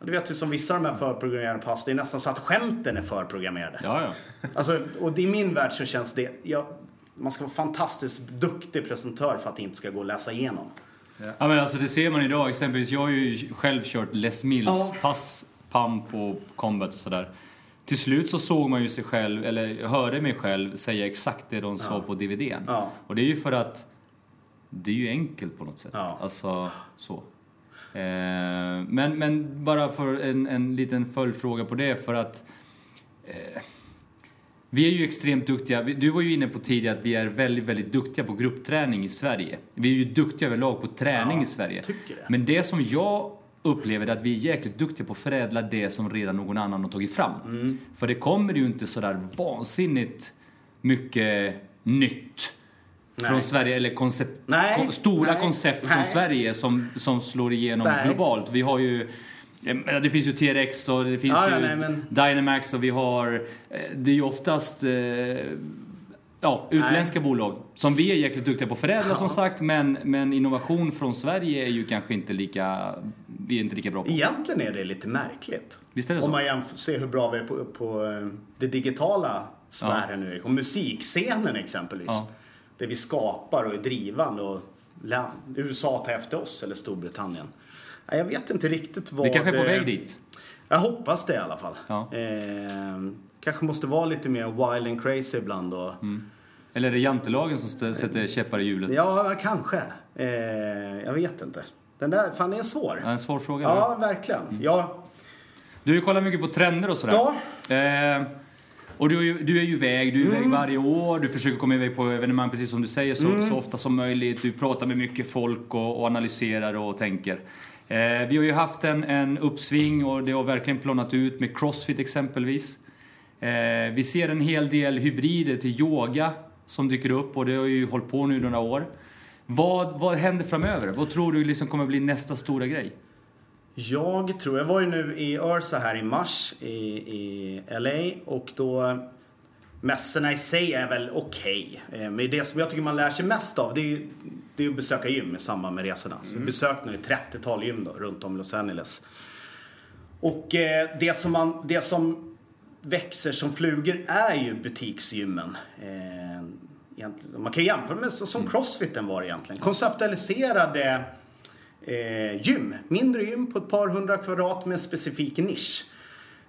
du vet ju som vissa av de här förprogrammerade pass, det är nästan så att skämten är förprogrammerade. Ja, ja. Alltså, och i min värld så känns det, jag, man ska vara fantastiskt duktig presentör för att det inte ska gå att läsa igenom. Ja men alltså det ser man idag exempelvis. Jag har ju själv kört Les Mills Ja. pass, pump och combat och sådär. Till slut så såg man ju sig själv, eller hörde mig själv säga exakt det de sa på DVDn. Ja. Och det är ju för att det är ju enkelt på något sätt. Ja. Alltså så. Eh, men, men bara för en, en liten följdfråga på det för att eh, vi är ju extremt duktiga. Du var ju inne på tidigare att vi är väldigt, väldigt duktiga på gruppträning i Sverige. Vi är ju duktiga överlag på träning Ja, i Sverige. det. Men det som jag upplever är att vi är jäkligt duktiga på att förädla det som redan någon annan har tagit fram. Mm. För det kommer ju inte sådär vansinnigt mycket nytt Nej. från Sverige, eller koncept, Nej, kon, stora nej, koncept från. Sverige som, som slår igenom globalt. Vi har ju det finns ju TRX och det finns Ja, ja, ju men- Dynamax och vi har... eh, Det är ju oftast eh, ja, utländska bolag som vi är jäkligt duktiga på att förädla Ja. som sagt men, men innovation från Sverige är ju kanske inte lika... Vi är inte lika bra på. Egentligen är det lite märkligt. Visst är det så? Om man jämför, ser hur bra vi är på, på eh, det digitala sfären nu. Och musikscenen exempelvis. Ja. Där vi skapar och är drivande. Och USA tar efter oss eller Storbritannien. Ja, Jag vet inte riktigt vad... Vi kanske är på det- väg dit. Jag hoppas det i alla fall. Ja. Eh, kanske måste vara lite mer wild and crazy ibland. Och, Eller är det jantelagen som sätter käppar i hjulet? Ja, kanske. Eh, jag vet inte. Den där, fan det är svår. Ja, en svår fråga. Ja, eller? verkligen. Ja, Du kollat mycket på trender och sådär. Ja. Eh, och du är, ju, du är ju iväg, du är Mm. iväg varje år, du försöker komma iväg på evenemang precis som du säger så, Mm. så ofta som möjligt. Du pratar med mycket folk och, och analyserar och tänker. Eh, vi har ju haft en, en uppsving och det har verkligen planat ut med Crossfit exempelvis. Eh, vi ser en hel del hybrider till yoga som dyker upp och det har ju hållit på nu några år. Vad, vad händer framöver? Vad tror du liksom kommer bli nästa stora grej? Jag tror, jag var ju nu i Ursa här i mars i, i LA och då mässorna i sig är väl okej. Eh, Men det som jag tycker man lär sig mest av det är ju det är att besöka gym i samband med resorna. Så vi besökt nu ett 30-tal gym då, runt om Los Angeles. Och eh, det som, man, det som växer som flugor är ju butiksgymmen. Eh. Man kan jämföra med som crossfiten var egentligen. Konceptualiserade eh, gym. Mindre gym på ett par hundra kvadrat med en specifik nisch.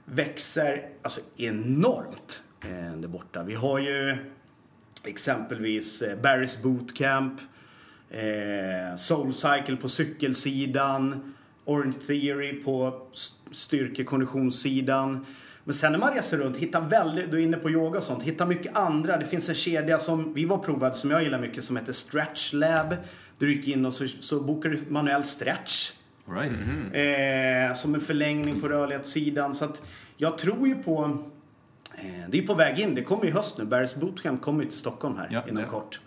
Växer alltså enormt eh, där borta. Vi har ju exempelvis eh, Barry's Bootcamp, eh, Soulcycle på cykelsidan, Orange Theory på styrkekonditionssidan. Men sen när man reser runt, hittar väldigt, du är inne på yoga och sånt, hittar mycket andra. Det finns en kedja som vi var provade som jag gillar mycket som heter Stretch Lab. Du gick in och så, så bokar du manuell stretch. Right. Eh, som en förlängning på rörlighetssidan. Så att jag tror ju på... Eh, det är på väg in. Det kommer i höst nu. Barry's Bootcamp kommer ju till Stockholm här Ja, inom ja. kort.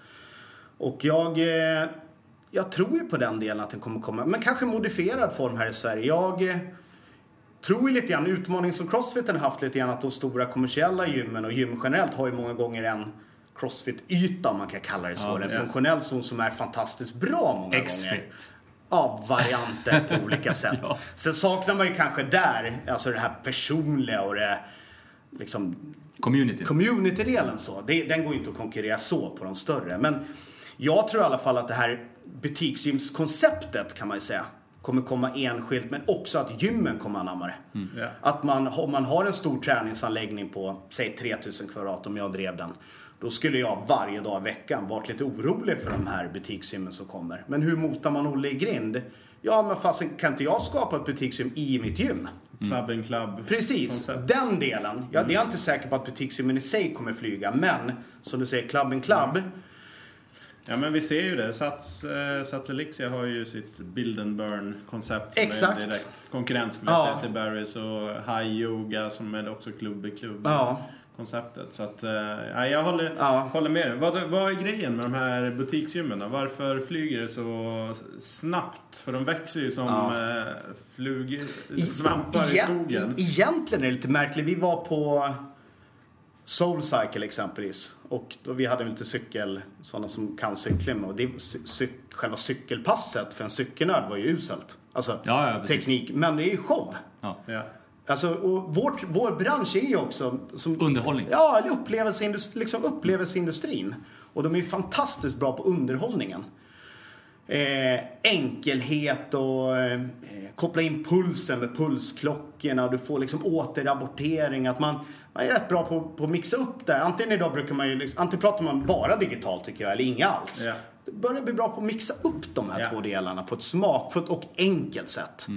Och jag... Eh, jag tror ju på den delen att den kommer komma. Men kanske modifierad form här i Sverige. Jag eh, tror ju lite grann, utmaning som Crossfiten har haft lite grann att de stora kommersiella gymmen och gym generellt har ju många gånger en Crossfit-yta om man kan kalla det så. Ja, en yes. funktionell zon som är fantastiskt bra många gånger. X-fit. Ja, varianter på [laughs] olika sätt. Ja. Sen saknar man ju kanske där, alltså det här personliga och det liksom Community. community-delen så. Det, den går ju inte att konkurrera så på de större. Men jag tror i alla fall att det här butiksgymskonceptet kan man ju säga kommer komma enskilt men också att gymmen kommer anamma det. Mm. Ja. Att man, om man har en stor träningsanläggning på säg 3000 kvadrat om jag drev den. Då skulle jag varje dag i veckan varit lite orolig för de här butiksgymmen som kommer. Men hur motar man Olle i grind? Ja, men fasen kan inte jag skapa ett butiksgym i mitt gym? Club in club. Precis, koncept. den delen. Ja, Jag är inte säker på att butiksgymmen i sig kommer flyga, men som du säger, club in club. Ja men vi ser ju det. Sats, eh, Sats Elixia har ju sitt build and burn koncept som Exakt. är direkt konkurrent skulle Ja. jag säga till Barrys och High Yoga som är också klubb i klubb. Ja. Konceptet. Så att, eh, ja, jag håller, Ja. håller med dig. Vad, vad är grejen med de här butiksgymmen? Varför flyger det så snabbt? För de växer ju som Ja. eh, flug, svampar i Egent- skogen. e- Egentligen är det lite märkligt. Vi var på Soulcycle exempelvis. Och då vi hade lite cykel, sådana som kan cykla med. Och det, cy, cy, själva cykelpasset för en cykelnörd var ju uselt. Alltså Ja, teknik. Men det är ju show. Ja. Alltså, och vårt, vår bransch är ju också... Som, Underhållning. Ja, eller upplevelseindustri, liksom upplevelseindustrin. Och de är ju fantastiskt bra på underhållningen. Eh, enkelhet och eh, koppla in pulsen med pulsklockorna och du får liksom återrapportering. Att man, man är rätt bra på, på att mixa upp det. Antingen idag brukar man ju, liksom, antingen pratar man bara digitalt tycker jag, eller inga alls. Ja. Det börjar bli bra på att mixa upp de här Ja. två delarna på ett smakfullt och enkelt sätt.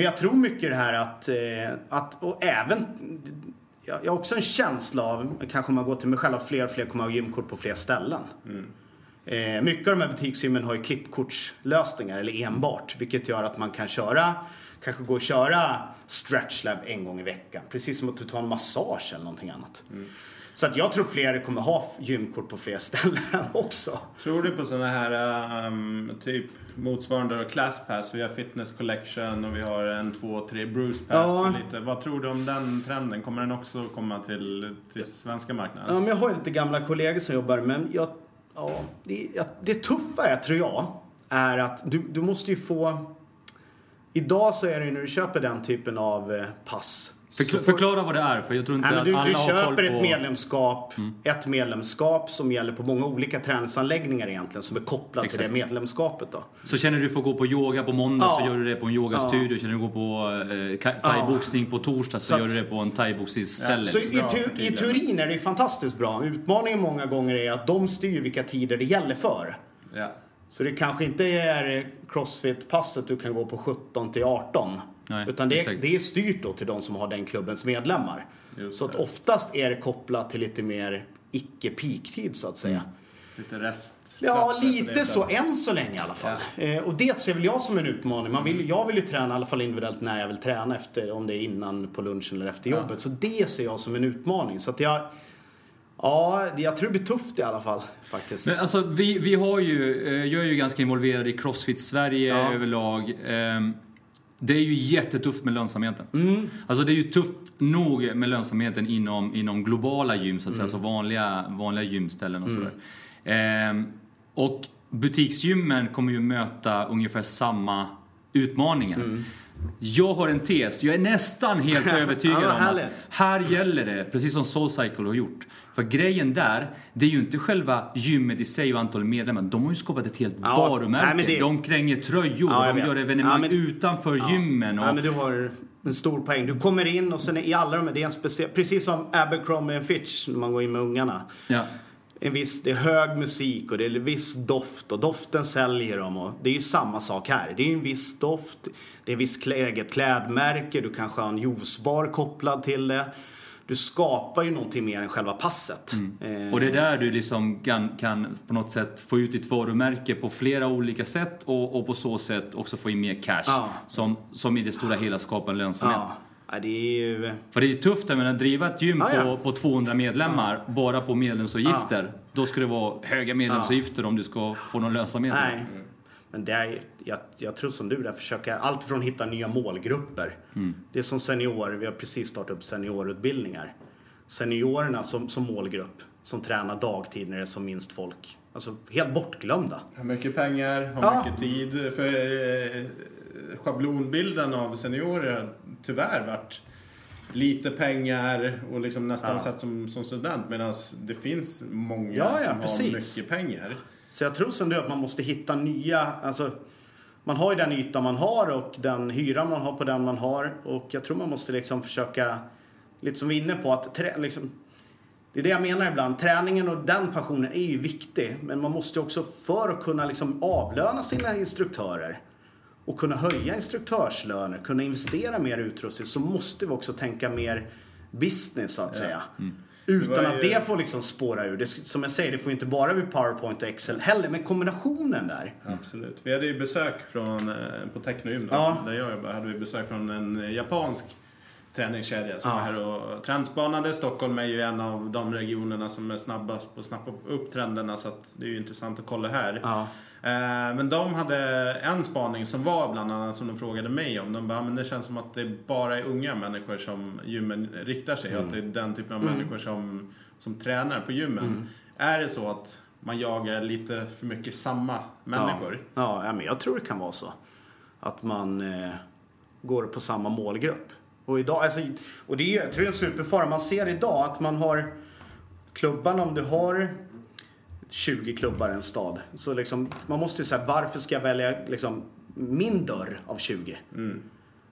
Men jag tror mycket det här att, eh, att och även jag har också en känsla av, kanske om man går till mig själv, att fler och fler kommer att ha gymkort på fler ställen. Eh, mycket av de här butiksgymmen har ju klippkortslösningar eller enbart. Vilket gör att man kan köra, kanske gå och köra stretchlab en gång i veckan. Precis som att du tar en massage eller någonting annat. Så att jag tror fler kommer ha gymkort på fler ställen [laughs] också. Tror du på sådana här um, typ motsvarande ClassPass? Vi har Fitness Collection och vi har en, två, tre Bruce Pass. Ja. Lite. Vad tror du om den trenden? Kommer den också komma till, till svenska marknaden? Ja, men jag har lite gamla kollegor som jobbar men jag, ja, det, jag, det tuffa är, tror jag, är att du, du måste ju få... Idag så är det ju när du köper den typen av eh, pass. Så Förkla- får- förklara vad det är, för jag tror inte Nej, men du, att alla du har koll köper på... Mm. ett medlemskap, ett medlemskap som gäller på många olika träningsanläggningar egentligen som är kopplat till Exakt. det medlemskapet då. Så känner du för att gå på yoga på måndag Ja. så gör du det på en yogastudio. Känner du gå på eh, thaiboxning på torsdag så, Så att- gör du det på en thaiboxningsställe. Så i, bra tu, för i teorin är det ju fantastiskt bra. Utmaningen många gånger är att de styr vilka tider det gäller för. Ja. Så det kanske inte är Crossfit-passet du kan gå på 17 till 18. Nej, utan det exakt. det är styrt då till de som har den klubbens medlemmar. Just så att det. oftast är det kopplat till lite mer icke-peaktid så att säga. Lite rest. Ja, lite så. Än så länge i alla fall. Eh, och det ser väl jag som en utmaning. Man Mm. vill, jag vill ju träna i alla fall individuellt när jag vill träna. Efter, om det är innan på lunchen eller efter jobbet. Så det ser jag som en utmaning. Så att jag... Ja, det- jag tror det blir tufft i alla fall faktiskt. Men alltså, vi, vi har ju, eh, jag är ju ganska involverad i Crossfit Sverige Ja. överlag. Det är ju jättetufft med lönsamheten. Mm. Alltså det är ju tufft nog med lönsamheten inom, inom globala gym, så att säga, Mm. alltså vanliga, vanliga gymställen och sådär. Ehm, och butiksgymmen kommer ju möta ungefär samma utmaningar. Mm. Jag har en tes, jag är nästan helt [laughs] övertygad Ja, om att här gäller det, precis som Soulcycle har gjort. För grejen där, det är ju inte själva gymmet i sig och antalet medlemmar. De har ju skapat ett helt Ja, varumärke. nej, det- De kränger tröjor, Ja, de vet. gör evenemang Ja, men- utanför gymmen. Och, Ja, men du har en stor poäng. Du kommer in och sen i alla de det är en speciell, precis som Abercrombie Fitch när man går in med ungarna. ja. En viss, det är hög musik och det är en viss doft och doften säljer dem. Och det är ju samma sak här. Det är en viss doft, det är en viss klä, eget klädmärke, du kanske har en juicebar kopplad till det. Du skapar ju någonting mer än själva passet. Eh, Och det är där du liksom kan, kan på något sätt få ut ditt varumärke på flera olika sätt och, och på så sätt också få in mer cash. Ja. Som, som i det stora hela skapar en lönsamhet. Ja, ja, det är ju... För det är ju tufft jag menar, att driva ett gym ja. På, på 200 medlemmar bara på medlemsavgifter. Då ska det vara höga medlemsavgifter om du ska få någon lönsamhet. Nej. Men det är, jag, jag tror som du där, försöka allt från hitta nya målgrupper. Det är som senior, vi har precis startat upp seniorutbildningar. Seniorerna som, som målgrupp, som tränar dagtid när det är som minst folk. Alltså helt bortglömda. Har mycket pengar, har Ja. mycket tid. För eh, schablonbilden av seniorer har tyvärr varit lite pengar och liksom nästan Ja. sett som, som student. Medan det finns många Ja, ja, som precis. har mycket pengar. Så jag tror som du att man måste hitta nya, alltså man har ju den yta man har och den hyra man har på den man har och jag tror man måste liksom försöka, lite som vi är inne på, att trä, liksom, Det är det jag menar ibland. Träningen och den passionen är ju viktig. Men man måste också för att kunna liksom avlöna sina instruktörer och kunna höja instruktörslöner, kunna investera mer i utrustning så måste vi också tänka mer business så att säga. Utan Det var att det får liksom spåra ur. Det, som jag säger, det får inte bara bli PowerPoint och Excel heller. Men kombinationen där. Absolut. Vi hade ju besök från, eh, på Technogym då, Ja. där jag jobbar, hade vi besök från en japansk träningskedja som Ja. är här och trendspanade. Stockholm är ju en av de regionerna som är snabbast på att snappa upp trenderna så att det är ju intressant att kolla här. Ja. Eh, Men de hade en spaning som var bland annat som de frågade mig om. De bara, men det känns som att det bara är unga människor som gymmen riktar sig. Mm. Att det är den typen av människor som, som tränar på gymmen. Mm. Är det så att man jagar lite för mycket samma människor? Ja, ja men jag tror det kan vara så. Att man eh, går på samma målgrupp. Och, idag, alltså, och det är, jag tror det är en superfara. Man ser idag att man har klubbarna, om du har 20 klubbar i en stad. Så liksom, man måste ju säga, varför ska jag välja liksom, min dörr av 20?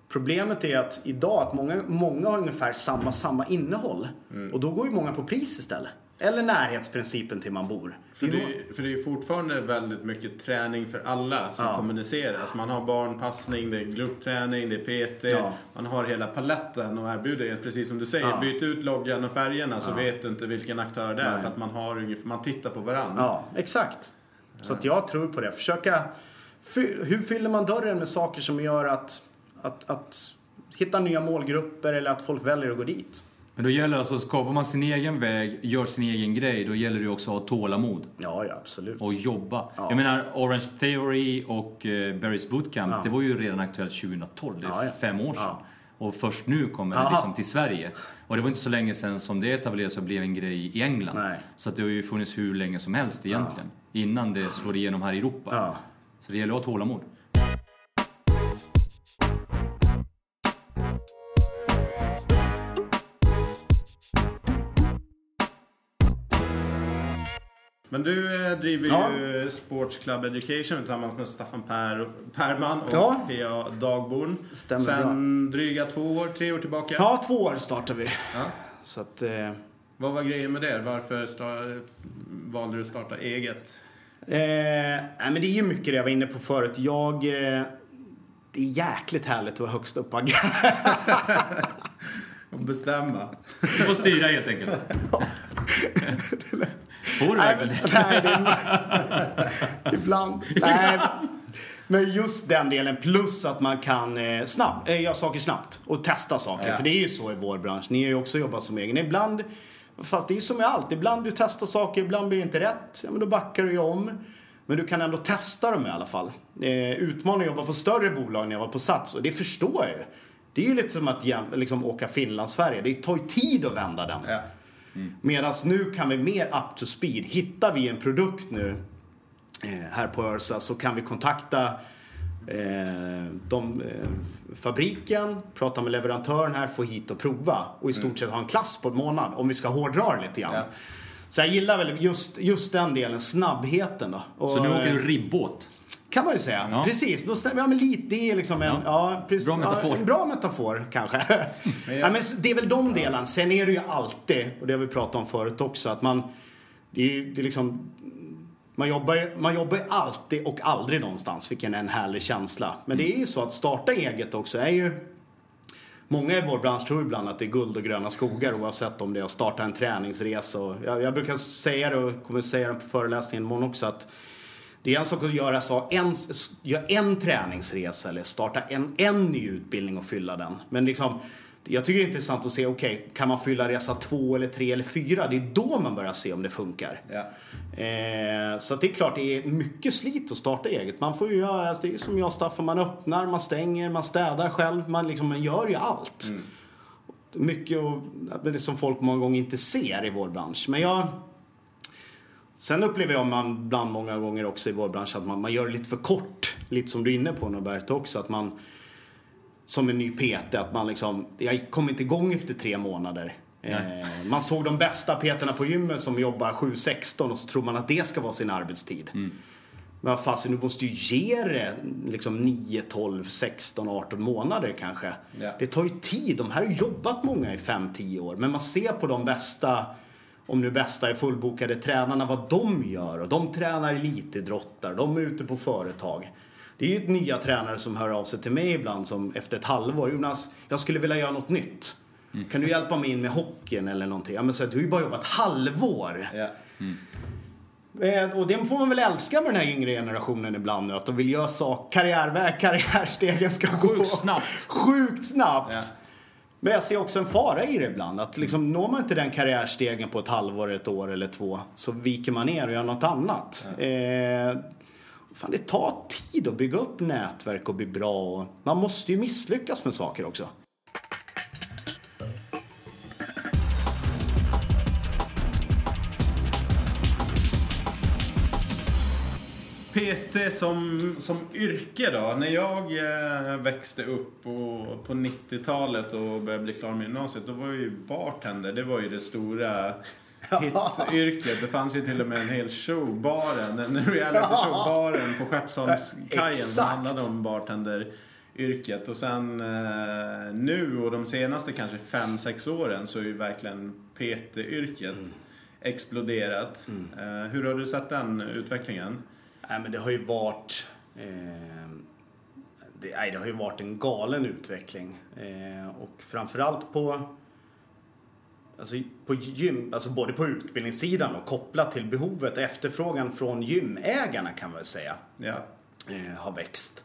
Problemet är att idag att många, många har ungefär samma, samma innehåll. Och då går ju många på pris istället. Eller närhetsprincipen till man bor. För Det är för det är fortfarande väldigt mycket träning för alla som Ja. kommuniceras. Man har barnpassning, det är gruppträning, det är PT. Ja. Man har hela paletten och erbjuder, precis som du säger, Ja. byt ut loggan och färgerna så vet du inte vilken aktör det är. Nej. För att man, har, man tittar på varandra. Ja, exakt. Så att jag tror på det. Försöka... Hur fyller man dörren med saker som gör att, att, att hitta nya målgrupper eller att folk väljer att gå dit? Men då gäller det alltså, skapar man sin egen väg, gör sin egen grej, då gäller det också att ha tålamod Ja, ja, absolut. och jobba. Ja. Jag menar, Orange Theory och eh, Barry's Bootcamp, Ja. det var ju redan aktuellt 2012, det är Ja, fem år sedan. Och först nu kommer det liksom till Sverige. Och det var inte så länge sedan som det etablerades och blev en grej i England. Nej. Så det har ju funnits hur länge som helst egentligen. Innan det slår igenom här i Europa. Så det gäller att ha tålamod. Men du eh, driver Ja. ju Sports Club Education tillsammans med Staffan per, Perman och Ja. P.A. Dagborn. Stämmer Sen dryga två år, tre år tillbaka. Ja, två år startar vi. Ja. Så att... Eh, Vad var grejen med det? Varför valde du att starta eget? eh, nej, men det är ju mycket det jag var inne på förut. Jag... Eh, det är jäkligt härligt att vara högst upp på. [laughs] Och bestämma. Du får styra helt enkelt. [laughs] [laughs] Får du verkligen nej, det. [laughs] Ibland. Nej. Men just den delen plus att man kan eh, snabb, eh, göra saker snabbt och testa saker. Ja. För det är ju så i vår bransch. Ni har ju också jobbat som egen. Ibland, fast det är ju som med allt. Ibland du testar saker, ibland blir det inte rätt. Ja, men då backar du ju om. Men du kan ändå testa dem i alla fall. Eh, utmaning att jobba på större bolag när jag var på Sats och det förstår jag ju. Det är ju lite som att liksom, åka Finland-Sverige. Det tar ju tid att vända den. Ja. Medan nu kan vi mer up to speed. Hittar vi en produkt nu eh, här på Örsa så kan vi kontakta eh, de, eh, fabriken, prata med leverantören här, få hit och prova och i stort sett ha en klass på en månad om vi ska hårdra det lite grann. Ja. Så jag gillar väl just, just den delen, snabbheten då. Och, Så nu åker du eh, ribbåt? Kan man ju säga. Ja. Precis. Då stämmer, ja, men lite, det är liksom en, Ja. ja. precis, Bra metafor. Ja, en bra metafor kanske. Men [laughs] ja, men det är väl de delarna. Sen är det ju alltid, och det har vi pratat om förut också, att man, det är, ju- det är liksom, man jobbar, ju- man jobbar alltid och aldrig någonstans, vilken en härlig känsla. Men det är ju så att starta eget också är ju Många i vår bransch tror ibland att det är guld och gröna skogar oavsett om det är att starta en träningsresa. Och jag, jag brukar säga det och kommer säga det på föreläsningen imorgon också att det är en sak att göra så, en, gör en träningsresa eller starta en, en ny utbildning och fylla den. Men liksom, jag tycker det är intressant att se, okej, kan man fylla resa två eller tre eller fyra? Det är då man börjar se om det funkar. Ja. Eh, så det är klart, det är mycket slit att starta eget. Man får ju göra, alltså det är som jag Staffan, man öppnar, man stänger, man städar själv. Man, liksom, man gör ju allt. Mycket och, det som folk många gånger inte ser i vår bransch. Men jag... Sen upplever jag man bland många gånger också i vår bransch att man, man gör det lite för kort. Lite som du är inne på Norberto också. Att man, som en ny PT, att man liksom, jag kom inte igång efter tre månader. Nej. Eh, man såg de bästa peterna på gymmet som jobbar 7-16 och så tror man att det ska vara sin arbetstid. Men vad fasen, du måste ju ge det liksom 9, 12, 16, 18 månader kanske. Ja. Det tar ju tid. De här har jobbat många i 5-10 år. Men man ser på de bästa om nu bästa är fullbokade tränarna, vad de gör. Och de tränar elitidrottare, de är ute på företag. Det är ju nya tränare som hör av sig till mig ibland som efter ett halvår, Jonas, jag skulle vilja göra något nytt. Kan du hjälpa mig in med hockeyn eller någonting? Ja men så, du har ju bara jobbat halvår. Ja. Eh, Och det får man väl älska med den här yngre generationen ibland nu. Att de vill göra sak, karriärväg, karriärstegen ska gå Sjukt snabbt. Sjukt snabbt. Ja. Men jag ser också en fara i det ibland. Att liksom, når man inte den karriärstegen på ett halvår, ett år eller två så viker man ner och gör något annat. Eh, fan, det tar tid att bygga upp nätverk och bli bra. Och man måste ju misslyckas med saker också. PT som, som yrke då? När jag eh, växte upp och, på 90-talet och började bli klar med gymnasiet, då var ju bartender, det var ju det stora [laughs] hityrket. Det fanns ju till och med en hel show, baren, en reality show, baren på Skeppsholmskajen som handlade om bartenderyrket. Och sen eh, nu och de senaste kanske 5-6 åren så är ju verkligen PT-yrket exploderat. Eh, hur har du sett den utvecklingen? Nej men det har ju varit... Eh, det, nej, det har ju varit en galen utveckling. Eh, och framförallt på... Alltså på gym, alltså både på utbildningssidan och kopplat till behovet, efterfrågan från gymägarna kan man väl säga, Ja. eh, har växt.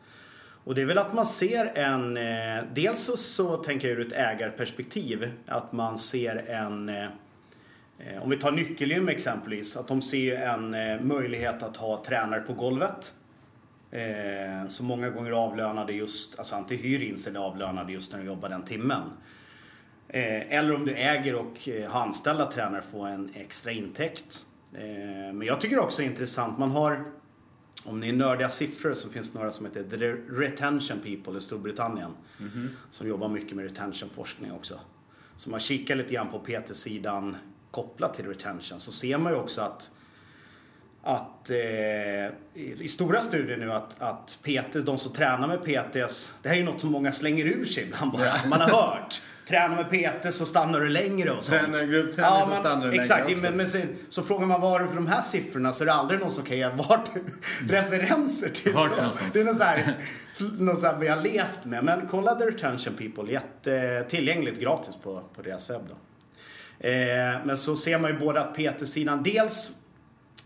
Och det är väl att man ser en... Eh, dels så, så tänker jag ur ett ägarperspektiv, att man ser en... Eh, Eh, Om vi tar Nyckelgym exempelvis, att de ser en eh, möjlighet att ha tränare på golvet. Eh, som många gånger avlönade just, alltså antingen hyr in sig eller avlönade just när de jobbar den timmen. Eh, eller om du äger och eh, har anställda tränare få en extra intäkt. Eh, men jag tycker också det är intressant, man har om ni är nördiga siffror så finns det några som heter The Retention People i Storbritannien. Som jobbar mycket med retentionforskning också. Så man kikar lite grann på PT-sidan kopplat till retention så ser man ju också att att eh, i, i stora studier nu att, att PT, de som tränar med PTs, det här är ju något som många slänger ur sig ibland bara, Ja. man har hört. Tränar med PT så stannar du längre och sånt. Tränar gruppträning så men- stannar du längre Exakt, också. men, men sen, så frågar man var för de här siffrorna så är det aldrig någon som kan ge vart [laughs] referenser till. Vart? Det är något så här, något så här vi har levt med. Men kolla The Retention People, jätte, tillgängligt gratis på, på deras webb. Då. Eh, men så ser man ju både att PT-sidan, dels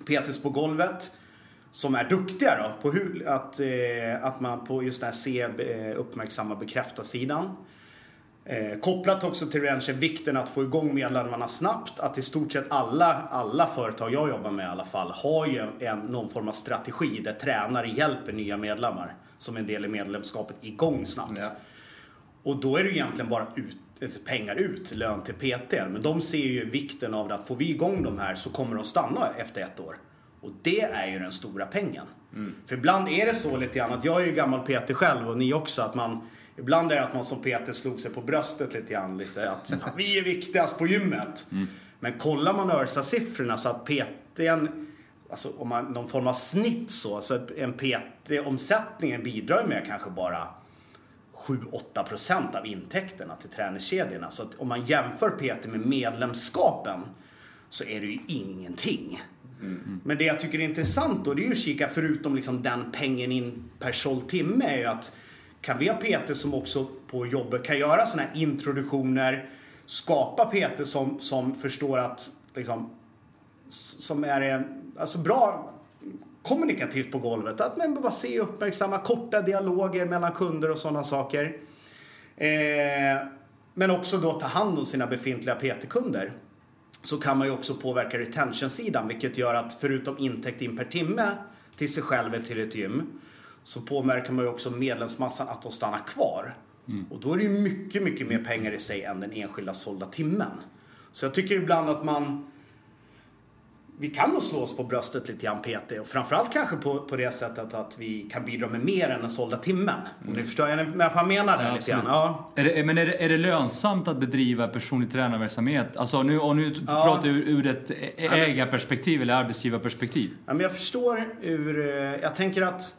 PTs på golvet som är duktiga då på hur, att, eh, att man på just det här se, eh, uppmärksamma, bekräfta sidan. Eh, kopplat också till Retention, vikten att få igång medlemmarna snabbt. Att i stort sett alla, alla företag jag jobbar med i alla fall har ju en, någon form av strategi där tränare hjälper nya medlemmar som en del i medlemskapet igång snabbt. Ja. Och då är det ju egentligen bara ut, pengar ut, lön till PT. Men de ser ju vikten av att får vi igång de här så kommer de stanna efter ett år. Och det är ju den stora pengen. För ibland är det så lite grann att jag är ju gammal PT själv och ni också att man Ibland är det att man som PT slog sig på bröstet lite grann. Lite, att "Fan, vi är viktigast på gymmet. Men kollar man ÖRSA-siffrorna så att PTn, alltså om man någon form av snitt så, så en PT-omsättningen bidrar med kanske bara 7-8 procent av intäkterna till träningskedjorna. Så om man jämför PT med medlemskapen så är det ju ingenting. Men det jag tycker är intressant då det är ju att kika förutom liksom den pengen in per såld timme är ju att kan vi ha PT som också på jobbet kan göra sådana här introduktioner, skapa PT som, som förstår att liksom, som är alltså bra kommunikativt på golvet. Att man bara se och uppmärksamma korta dialoger mellan kunder och sådana saker. Eh, men också då ta hand om sina befintliga PT-kunder. Så kan man ju också påverka retention-sidan vilket gör att förutom intäkt in per timme till sig själv eller till ett gym så påverkar man ju också medlemsmassan att de stannar kvar. Och då är det ju mycket, mycket mer pengar i sig än den enskilda sålda timmen. Så jag tycker ibland att man vi kan nog slå oss på bröstet lite grann PT och framförallt kanske på, på det sättet att vi kan bidra med mer än den sålda timmen. Om ni förstår vad jag menar där Ja, lite grann. Ja. Är det, men är det, är det lönsamt att bedriva personlig tränarverksamhet? Alltså nu, och nu pratar du ur ett ä- ägarperspektiv eller arbetsgivarperspektiv. Ja, men jag förstår ur... eh, Jag tänker att...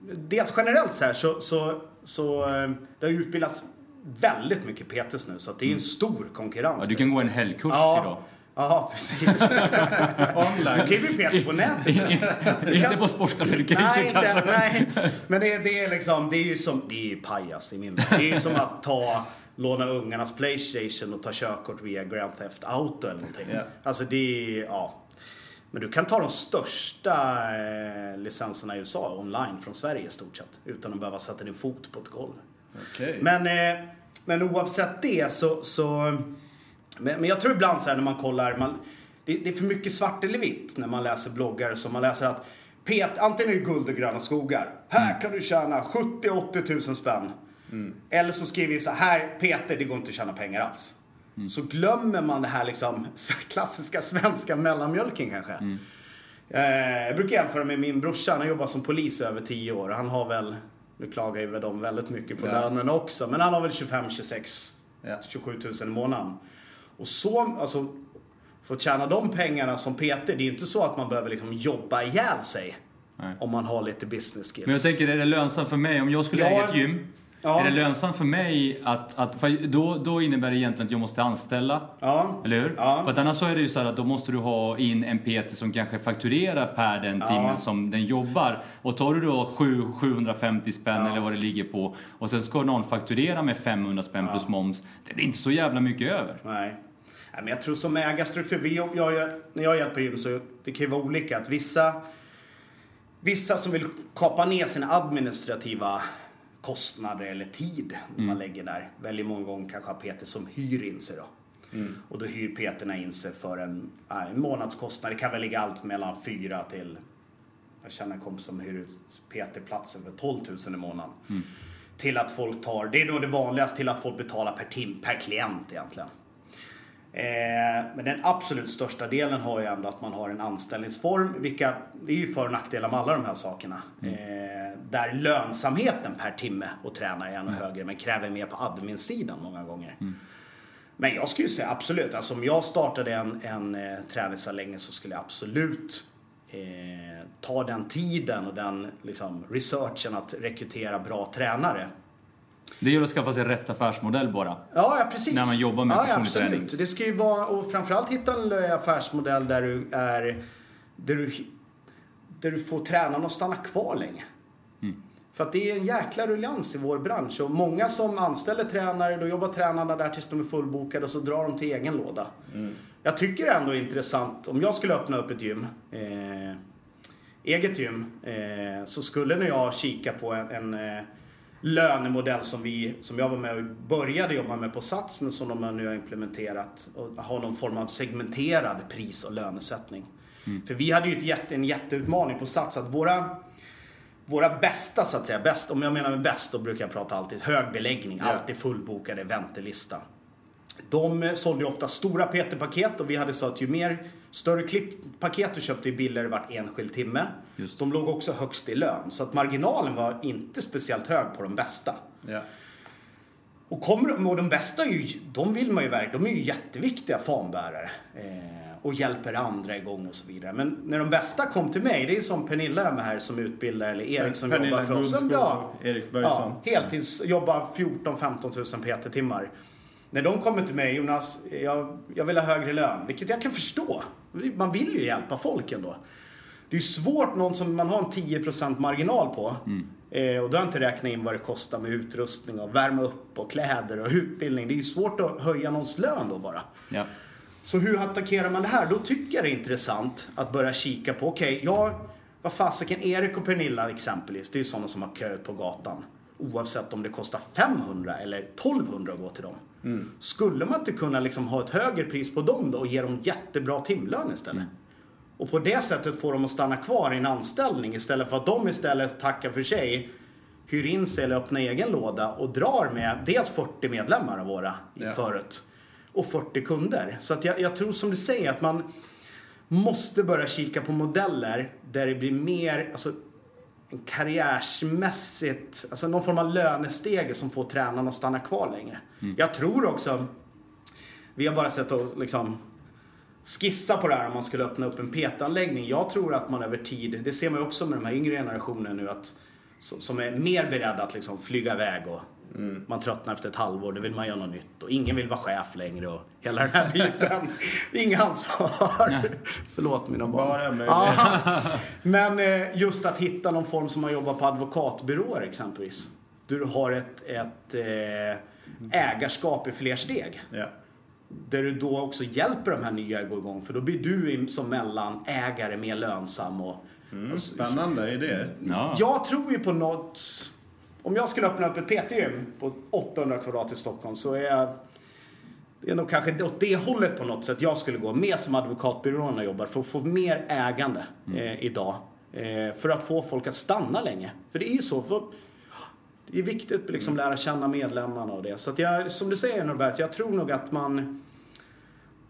Dels generellt så här så... så, så eh, det har utbildats väldigt mycket PTs nu så att det är en stor konkurrens. Ja, du kan gå en helgkurs ja, idag. Ja, precis. [laughs] Online. Du kan ju bli PT på nätet. [laughs] Inte på Education Nej, inte, kanske. nej. Men det, det är liksom, det är ju som, det är ju pajas i min. Det är ju som att ta, låna ungarnas Playstation och ta körkort via Grand Theft Auto eller någonting. Ja. Alltså det är, ja. Men du kan ta de största eh, licenserna i USA online från Sverige i stort sett. Utan att behöva sätta din fot på ett golv. Okej. Men, eh, men oavsett det så... så men, jag tror ibland så här när man kollar, man, det, det är för mycket svart eller vitt när man läser bloggar som man läser att Pet, antingen är det guld och gröna skogar. Här kan du tjäna 70-80 tusen spänn. Eller så skriver vi så här, Peter, det går inte att tjäna pengar alls. Så glömmer man det här liksom [laughs] klassiska svenska mellanmjölken kanske. Eh, jag brukar jämföra med min brorsa, han har jobbat som polis i över 10 år. Han har väl, nu klagar ju de väldigt mycket på Ja. lönen också, men han har väl 25, 26, Ja. 27 000 i månaden. Och så, alltså, för att tjäna de pengarna som Peter, det är inte så att man behöver liksom jobba ihjäl sig. Nej. Om man har lite business skills. Men jag tänker, är det lönsamt för mig om jag skulle Ja. äga ett gym? Ja. Är det lönsamt för mig att, att för då, då innebär det egentligen att jag måste anställa Ja. Eller hur? Ja. För att annars så är det ju så här att då måste du ha in en PT som kanske fakturerar per den timmen som den jobbar. Och tar du då sju- 750 spänn eller vad det ligger på och sen ska någon fakturera med 500 spänn plus moms. Det blir inte så jävla mycket över. Nej. Nej, men jag tror som ägarstruktur, vi, jag, jag, när jag hjälper gym så det kan ju vara olika. Att vissa, vissa som vill kapa ner sina administrativa kostnader eller tid man lägger där väljer många gånger kanske ha PT som hyr in sig då. Och då hyr PTerna in sig för en, en månadskostnad. Det kan väl ligga allt mellan 4 till, jag känner en kompis som hyr ut PT-platsen för 12 000 i månaden. Till att folk tar, det är nog det vanligaste, till att folk betalar per tim, per klient egentligen. Eh, men den absolut största delen har ju ändå att man har en anställningsform. Vilka, det är ju för och nackdelar med alla de här sakerna. Eh, där lönsamheten per timme och tränare är ännu högre men kräver mer på admin-sidan många gånger. Men jag skulle säga absolut, alltså om jag startade en, en eh, träningsanläggning så skulle jag absolut eh, ta den tiden och den liksom, researchen att rekrytera bra tränare. Det gäller att skaffa sig rätt affärsmodell bara. Ja, ja precis. När man jobbar med ja, personlig absolut. träning. Det ska ju vara, och framförallt hitta en affärsmodell där du är, där du, där du får tränarna att stanna kvar länge. Mm. För att det är en jäkla ruljans i vår bransch och många som anställer tränare, då jobbar tränarna där tills de är fullbokade och så drar de till egen låda. Jag tycker det är ändå intressant, om jag skulle öppna upp ett gym, eh, eget gym, eh, så skulle när jag kika på en, en eh, lönemodell som, vi, som jag var med och började jobba med på Sats men som de nu har implementerat och har någon form av segmenterad pris och lönesättning. För vi hade ju ett jätte, en jätteutmaning på Sats att våra våra bästa så att säga, bäst, om jag menar med bäst då brukar jag prata alltid hög beläggning, Ja. alltid fullbokade väntelista. De eh, sålde ju ofta stora PT-paket och vi hade så att ju mer större klipppaket du köpte ju billigare vart enskild timme. Just. De låg också högst i lön så att marginalen var inte speciellt hög på de bästa. Ja. Och, kommer, och de bästa är ju, de vill man ju verkligen, de är ju jätteviktiga fanbärare. Eh, och hjälper andra igång och så vidare. Men när de bästa kom till mig, det är som Pernilla är med här som utbildar, eller Erik som Pernilla jobbar för oss. Och Erik Börjesson. Ja, heltids, jobbar 14-15 000 PT-timmar. När de kommer till mig, Jonas, jag, jag vill ha högre lön. Vilket jag kan förstå. Man vill ju hjälpa folk ändå. Det är ju svårt, någon som man har en 10% marginal på. Eh, och då har jag inte räknat in vad det kostar med utrustning och värma upp och kläder och utbildning. Det är ju svårt att höja någons lön då bara. Ja. Så hur attackerar man det här? Då tycker jag det är intressant att börja kika på, okej, ja, vad fasiken, Erik och Pernilla exempelvis, det är ju sådana som har kö på gatan. Oavsett om det kostar 500 eller 1200 att gå till dem. Skulle man inte kunna liksom ha ett högre pris på dem då och ge dem jättebra timlön istället? Och på det sättet få dem att stanna kvar i en anställning istället för att de istället tackar för sig, hyr in sig eller öppnar egen låda och drar med dels 40 medlemmar av våra i Ja. förut och 40 kunder. Så att jag, jag tror som du säger att man måste börja kika på modeller där det blir mer, alltså karriärsmässigt, alltså någon form av lönestege som får tränarna att stanna kvar längre. Jag tror också, vi har bara sett att liksom skissa på det här om man skulle öppna upp en PT-anläggning. Jag tror att man över tid, det ser man ju också med de här yngre generationen nu, att som är mer beredda att liksom flyga iväg och Mm. man tröttnar efter ett halvår, då vill man göra något nytt och ingen vill vara chef längre och hela den här [laughs] biten. Inga ansvar. Förlåt mina barn. Bara möjligt. Ja. [laughs] Men eh, just att hitta någon form som man jobbar på advokatbyråer exempelvis. Du har ett, ett eh, ägarskap i fler steg. Ja. Där du då också hjälper de här nya att gå igång. För då blir du som mellanägare mer lönsam. Och, alltså, Spännande idé. Ja. jag tror ju på något... Om jag skulle öppna upp ett PT-gym på 800 kvadrat i Stockholm så är jag... Det är nog kanske åt det hållet på något sätt jag skulle gå. Mer som advokatbyråerna jobbar för att få mer ägande eh, idag. Eh, för att få folk att stanna länge. För det är ju så. För det är viktigt att liksom lära känna medlemmarna och det. Så att jag, som du säger Norbert, jag tror nog att man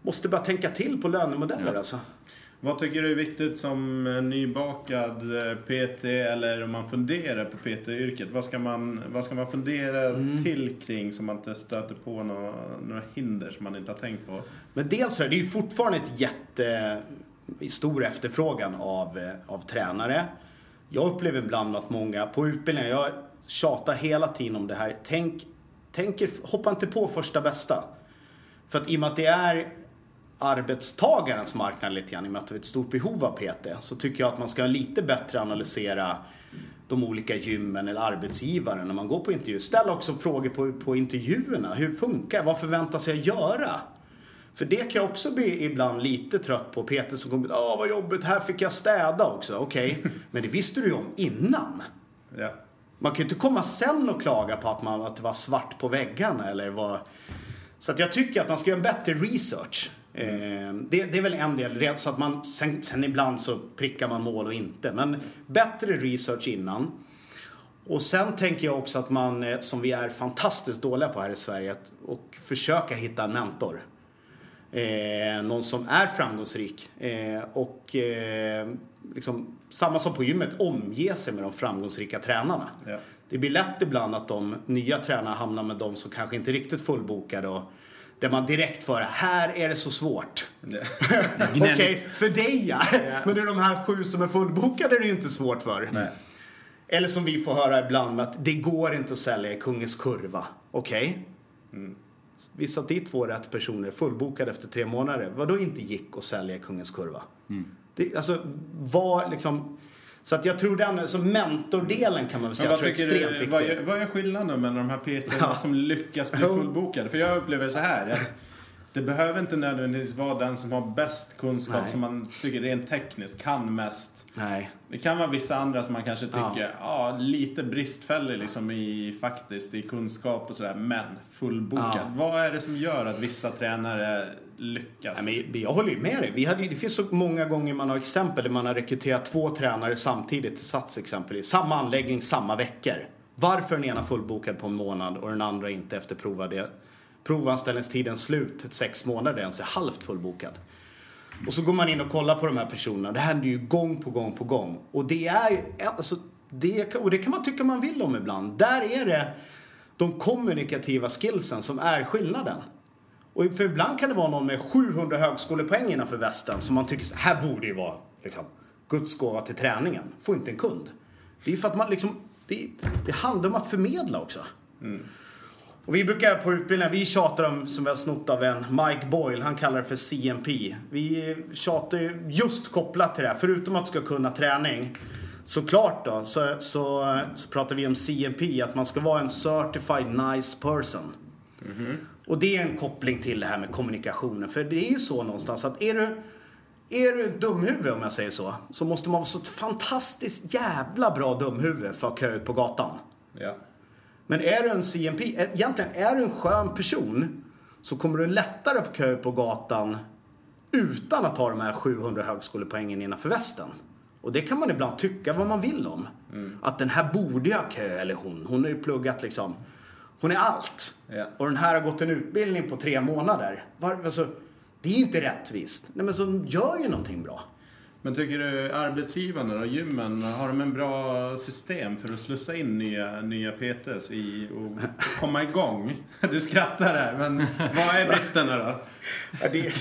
måste bara tänka till på lönemodeller Ja. alltså. Vad tycker du är viktigt som eh, nybakad eh, PT eller om man funderar på PT-yrket? Vad ska man, vad ska man fundera Mm. till kring så man inte stöter på några, några hinder som man inte har tänkt på? Men dels är det ju fortfarande ett jätte stor efterfrågan av, eh, av tränare. Jag upplever ibland att många på utbildningar, jag tjatar hela tiden om det här. Tänk, tänk hoppa inte på första bästa. För att i och med att det är arbetstagarens marknad lite grann, i och med att det är ett stort behov av PT, så tycker jag att man ska lite bättre analysera de olika gymmen eller arbetsgivaren när man går på intervju. Ställ också frågor på, på intervjuerna. Hur funkar Vad förväntas jag göra? För det kan jag också bli ibland lite trött på. Peter som kommer Åh vad jobbigt, här fick jag städa också. Okej, [laughs] men det visste du ju om innan. Ja. Man kan ju inte komma sen och klaga på att, man, att det var svart på väggarna eller vad... Så att jag tycker att man ska göra en bättre research. Eh, det, det är väl en del, så att man, sen, sen ibland så prickar man mål och inte. Men bättre research innan. Och sen tänker jag också att man, eh, som vi är fantastiskt dåliga på här i Sverige, att, och försöka hitta en mentor. Eh, någon som är framgångsrik. Eh, och eh, liksom, samma som på gymmet, omge sig med de framgångsrika tränarna. Ja. Det blir lätt ibland att de nya tränarna hamnar med de som kanske inte är riktigt fullbokade och där man direkt får här är det så svårt. [laughs] Okej, Gnälligt. för dig ja. Men det är de här sju som är fullbokade är det ju inte svårt för. Nej. Eller som vi får höra ibland att det går inte att sälja i Kungens Kurva. Okej. Vi satt dit två rätt personer fullbokade efter tre månader. Vad då inte gick att sälja i Kungens Kurva? Det, alltså, vad liksom... Så att jag tror den, så mentordelen kan man väl säga, jag tror är extremt du, viktig. vad, är, vad är skillnaden mellan de här PT Ja. som lyckas bli fullbokade? För jag upplever så här att det behöver inte nödvändigtvis vara den som har bäst kunskap Nej. som man tycker rent tekniskt kan mest. Nej. Det kan vara vissa andra som man kanske Ja. tycker, ja, lite bristfällig liksom i faktiskt i kunskap och sådär, men fullbokad. Ja. Vad är det som gör att vissa tränare lyckas? Nej, men jag håller ju med dig. Vi hade, det finns så många gånger man har exempel där man har rekryterat två tränare samtidigt till Sats exempelvis. Samma anläggning, samma veckor. Varför den ena fullbokad på en månad och den andra inte efter provade, provanställningstidens slut, sex månader, ens är halvt fullbokad. Och så går man in och kollar på de här personerna. Det händer ju gång på gång på gång. Och det är alltså, det, och det kan man tycka man vill om ibland. Där är det de kommunikativa skillsen som är skillnaden. Och för ibland kan det vara någon med 700 högskolepoäng innanför västen som man tycker så här borde ju vara liksom, Guds gåva till träningen. Får inte en kund. Det är för att man liksom, det, det handlar om att förmedla också. Och vi brukar på utbildningar, vi tjatar om, som vi har snott av en, Mike Boyle, han kallar det för CMP. Vi tjatar ju just kopplat till det här, förutom att du ska kunna träning. Såklart då, så, så, så pratar vi om CMP, att man ska vara en certified nice person. Och det är en koppling till det här med kommunikationen. För det är ju så någonstans att är du, är du ett dumhuvud om jag säger så, så måste man vara så fantastiskt jävla bra dumhuvud för att köa ut på gatan. Ja. Men är du en CMP, egentligen är du en skön person så kommer du lättare att köa ut på gatan utan att ha de här 700 högskolepoängen innanför västen. Och det kan man ibland tycka vad man vill om. Att den här borde jag kö, eller hon. Hon har ju pluggat liksom. Hon är allt. Ja. Och den här har gått en utbildning på tre månader. Var, alltså, det är inte rättvist. Nej men så gör ju någonting bra. Men tycker du arbetsgivarna och gymmen, har de en bra system för att slussa in nya, nya PTs i och komma igång? [laughs] Du skrattar här, men vad är bristerna då? Ja, det,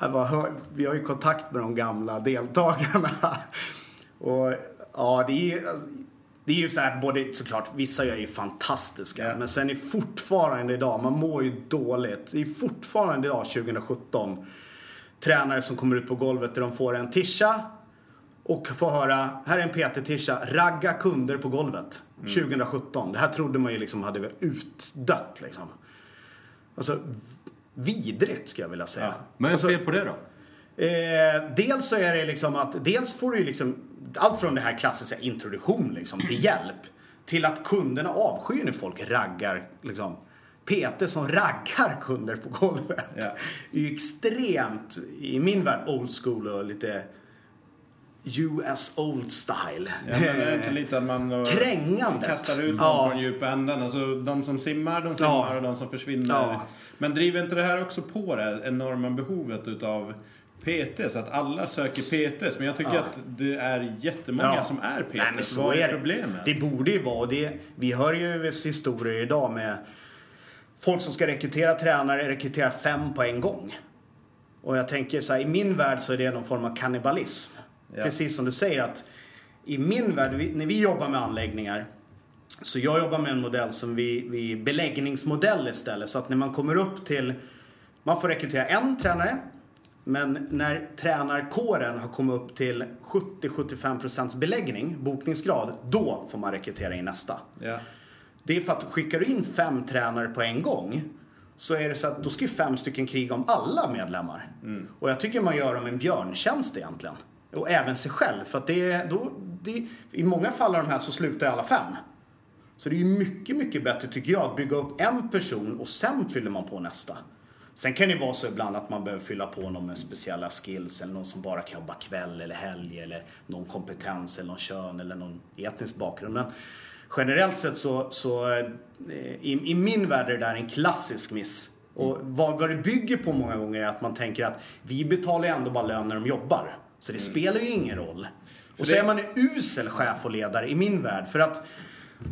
[laughs] hör, vi har ju kontakt med de gamla deltagarna. [laughs] Och ja, det är det är ju så här, både såklart, vissa är ju fantastiska. Ja. Men sen är fortfarande idag, man mår ju dåligt. Det är fortfarande idag, 2017, tränare som kommer ut på golvet där de får en tischa och får höra, här är en PT-tischa, ragga kunder på golvet. 2017. Det här trodde man ju liksom hade utdött liksom. Alltså, vidrigt skulle jag vilja säga. Ja. Vad är Alltså, fel på det då? Eh, dels så är det liksom att, dels får du ju liksom allt från det här klassiska introduktion liksom till [clears throat] hjälp till att kunderna avskyr när folk raggar liksom. PT som raggar kunder på golvet. Ja. Det är ju extremt, i min värld, old school och lite US old style. Ja, men det är inte lite att man Krängandet. kastar ut någon Ja. på den djupa änden. Alltså de som simmar, de simmar Ja. och de som försvinner. Ja. Men driver inte det här också på det enorma behovet utav PT? Så att alla söker PTs. Men jag tycker Ja. att det är jättemånga Ja. som är PTs. Nej, men så Vad är, det. problemet? Det borde ju vara det. Vi hör ju historier idag med folk som ska rekrytera tränare, rekrytera fem på en gång. Och jag tänker så här, i min värld så är det någon form av kannibalism. Ja. Precis som du säger att i min värld, när vi jobbar med anläggningar så jag jobbar med en modell som vi, vi beläggningsmodell istället. Så att när man kommer upp till, man får rekrytera en tränare. Men när tränarkåren har kommit upp till 70-75% beläggning, bokningsgrad, då får man rekrytera in nästa. Ja. Det är för att skickar du in fem tränare på en gång så är det så att då ska ju fem stycken kriga om alla medlemmar. Och jag tycker man gör dem en björntjänst egentligen. Och även sig själv. För att det är, då, det, i många fall av de här så slutar alla fem. Så det är ju mycket, mycket bättre tycker jag att bygga upp en person och sen fyller man på nästa. Sen kan det vara så ibland att man behöver fylla på någon med speciella skills eller någon som bara kan jobba kväll eller helg eller någon kompetens eller någon kön eller någon etnisk bakgrund. Men generellt sett så, så eh, i, i min värld är det där en klassisk miss. Och vad, vad det bygger på många gånger är att man tänker att vi betalar ju ändå bara lön när de jobbar. Så det spelar ju ingen roll. Och så det- är man en usel chef och ledare i min värld. För att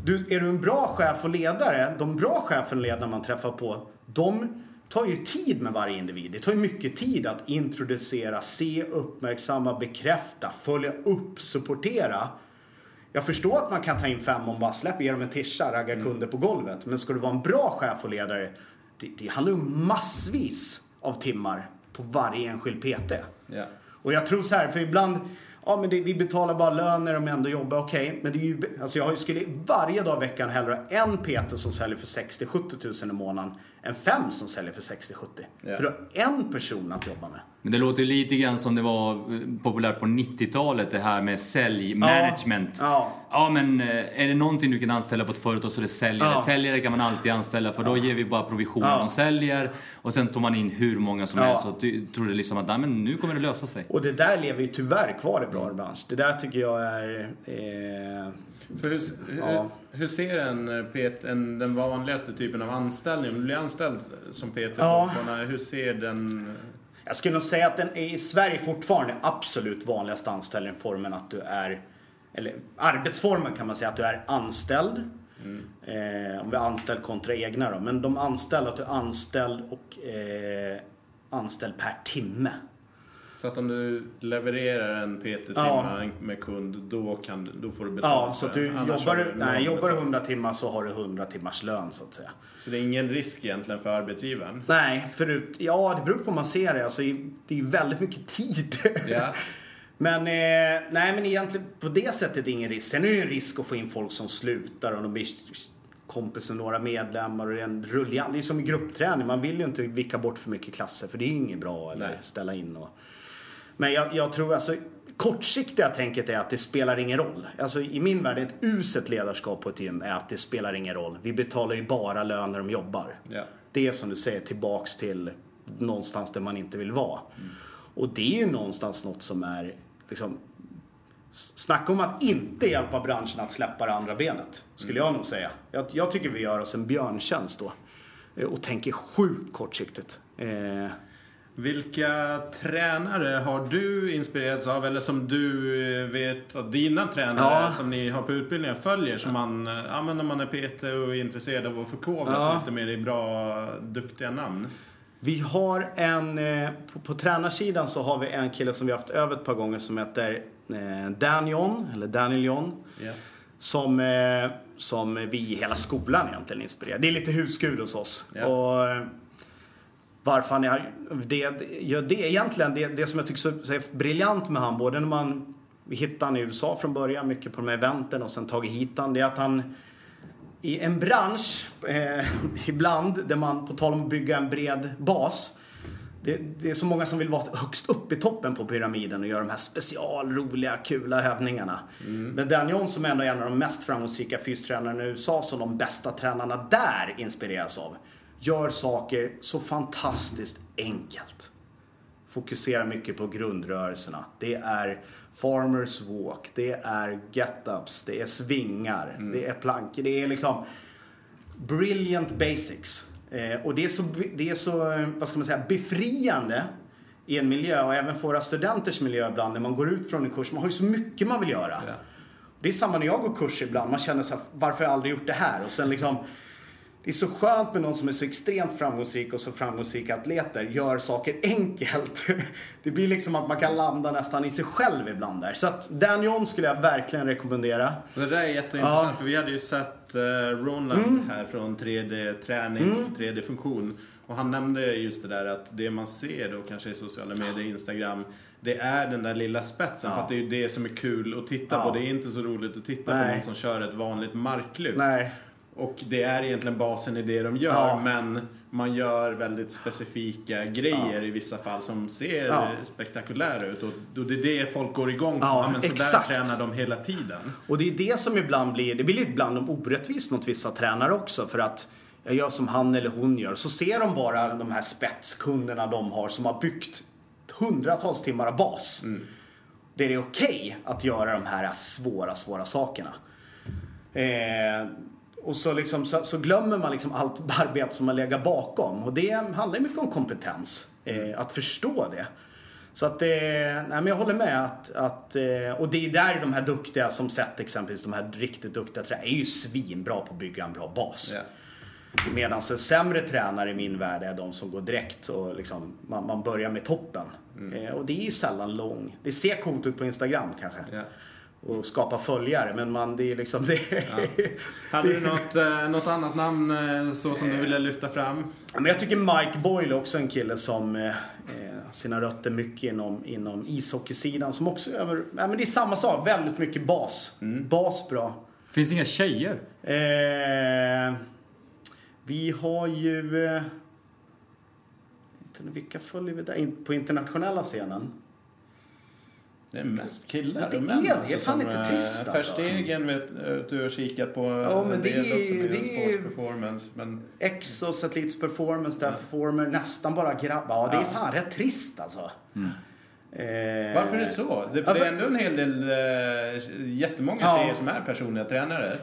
du, är du en bra chef och ledare, de bra chefen och ledarna man träffar på, de tar ju tid med varje individ. Det tar ju mycket tid att introducera, se, uppmärksamma, bekräfta, följa upp, supportera. Jag förstår att man kan ta in fem om bara släpper, ge dem en tischa, ragga kunder på golvet. Men ska du vara en bra chef och ledare, det, det handlar om massvis av timmar på varje enskild PT. Ja. Och jag tror så här, för ibland, ja men det, vi betalar bara lön när de ändå jobbar, okej. men det är ju, alltså jag skulle varje dag i veckan hellre ha en PT som säljer för 60-70 tusen i månaden än fem som säljer för 60-70. Ja. För du har en person att jobba med. Men det låter ju lite grann som det var eh, populärt på 90-talet det här med säljmanagement. Ja. Ja men eh, är det någonting du kan anställa på ett företag så är det säljare. Ja. Säljare kan man alltid anställa för då ger vi bara provision Ja. de säljer och sen tar man in hur många som Ja. helst och du trodde liksom att nej, men nu kommer det lösa sig. Och det där lever ju tyvärr kvar i bra bransch. Det där tycker jag är... Eh, För hur, hur, hur ser en, eh, en, den vanligaste typen av anställning, om du blir anställd som PT Ja. hur ser den... Jag skulle nog säga att den är i Sverige fortfarande absolut vanligaste anställningsformen att du är, eller arbetsformen kan man säga att du är anställd. Eh, om vi är anställd kontra egna då. Men de anställda, att du är anställd och eh, anställd per timme. Så att om du levererar en PT-timme med kund, då, kan, du- då får du betalt Ja, så du jobbar, du, nej, jobbar du betalt. 100 timmar så har du 100 timmars lön så att säga. Så det är ingen risk egentligen för arbetsgivaren? Nej, förut, ja det beror på hur man ser det. Alltså, det är väldigt mycket tid. Ja. [laughs] Men, eh, nej men egentligen på det sättet är det ingen risk. Sen är det ju en risk att få in folk som slutar och de blir kompis med några medlemmar och det är en rullian. Det är som i gruppträning, man vill ju inte vicka bort för mycket klasser för det är ju inget bra eller Nej. ställa in och... Men jag, jag tror alltså kortsiktiga tänket är att det spelar ingen roll. Alltså i min värld, ett uselt ledarskap på ett gym är att det spelar ingen roll. Vi betalar ju bara lön när de jobbar. Ja. Det är som du säger tillbaks till någonstans där man inte vill vara. Och det är ju någonstans något som är liksom Snacka om att inte hjälpa branschen att släppa det andra benet. Skulle jag nog säga. Jag, jag tycker vi gör oss en björntjänst då. Eh, Och tänker sjukt kortsiktigt. Eh, Vilka tränare har du inspirerats av eller som du eh, vet att dina tränare Ja. som ni har på utbildningen följer som man, ja men när man är PT och är intresserad av att förkovra sig Ja. lite mer i bra, duktiga namn? Vi har en, eh, på, på tränarsidan så har vi en kille som vi har haft över ett par gånger som heter eh, Dan John, eller Daniel John. Ja. som, som vi i hela skolan egentligen inspirerar. Det är lite husgud hos oss. Ja. Och varför han är, det, gör det egentligen, det, det som jag tycker är briljant med han, både när man vi hittade han i USA från början, mycket på de här eventen och sen tagit hit han, det är att han i en bransch, eh, ibland, där man på tal om att bygga en bred bas, det, det, är så många som vill vara högst upp i toppen på pyramiden och göra de här specialroliga, kula övningarna. Mm. Men Dan John som ändå är en av de mest framgångsrika fystränarna i USA, som de bästa tränarna där inspireras av, gör saker så fantastiskt enkelt. Fokuserar mycket på grundrörelserna. Det är farmers walk, det är get-ups, det är svingar, mm. det är plankor, det är liksom brilliant basics. Eh, och det är, så, det är så, vad ska man säga, befriande i en miljö och även för våra studenters miljö ibland när man går ut från en kurs. Man har ju så mycket man vill göra. Ja. Det är samma när jag går kurs ibland. Man känner så här, varför har jag aldrig gjort det här? Och sen liksom det är så skönt med någon som är så extremt framgångsrik och så framgångsrika atleter gör saker enkelt. [laughs] Det blir liksom att man kan landa nästan i sig själv ibland där. Så att Dan John skulle jag verkligen rekommendera. Det där är jätteintressant ja. för vi hade ju sett uh, Ronald mm. här från 3D träning, mm. 3D funktion. Och han nämnde just det där att det man ser då kanske i sociala medier, Instagram, det är den där lilla spetsen. Ja. För att det är det som är kul att titta ja. på. Det är inte så roligt att titta Nej. på någon som kör ett vanligt marklyft. Nej. Och det är egentligen basen i det de gör, ja. men man gör väldigt specifika grejer ja. i vissa fall som ser ja. spektakulära ut. Och, det är det folk går igång på. Ja, men så exakt. där tränar de hela tiden. Och det är det som ibland blir, det blir ibland orättvist mot vissa tränare också. För att jag gör som han eller hon gör. Så ser de bara de här spetskunderna de har som har byggt hundratals timmar av bas. Mm. Det är okej okay att göra de här svåra, svåra sakerna. Eh, och så, liksom, så, så, glömmer man liksom allt [laughs] arbete som har legat bakom. Och det handlar mycket om kompetens. Eh, att förstå det. Så att, eh, nej men jag håller med att, att eh, och det är där de här duktiga som sett exempelvis de här riktigt duktiga tränarna är ju svinbra på att bygga en bra bas. Yeah. Medan en sämre tränare i min värld är de som går direkt och liksom, man, man börjar med toppen. Mm. Eh, och det är ju sällan lång. Det ser coolt ut på Instagram kanske. Yeah och skapa följare. Men man, det är liksom det. Ja. Hade du något, eh, något annat namn eh, så som du ville lyfta fram? Men jag tycker Mike Boyle är också en kille som eh, sina rötter mycket inom, inom ishockeysidan. Som också över, ja, men det är samma sak, väldigt mycket bas. Mm. Bas bra. Finns det inga tjejer? Eh, vi har ju... Eh, vilka följer vi där? På internationella scenen? Det är mest killar det och män. Är det. är fan lite trist alltså. Verstegen vet du har kikat på. Ja, men det, är, också med det är performance. Men... Exos, Athletes Performance, där performer nästan bara grabbar. Ja, det är fan rätt trist alltså. Mm. Eh... Varför är det så? Det, för ja, det är ändå en hel del, äh, jättemånga ja. tjejer som är personliga tränare.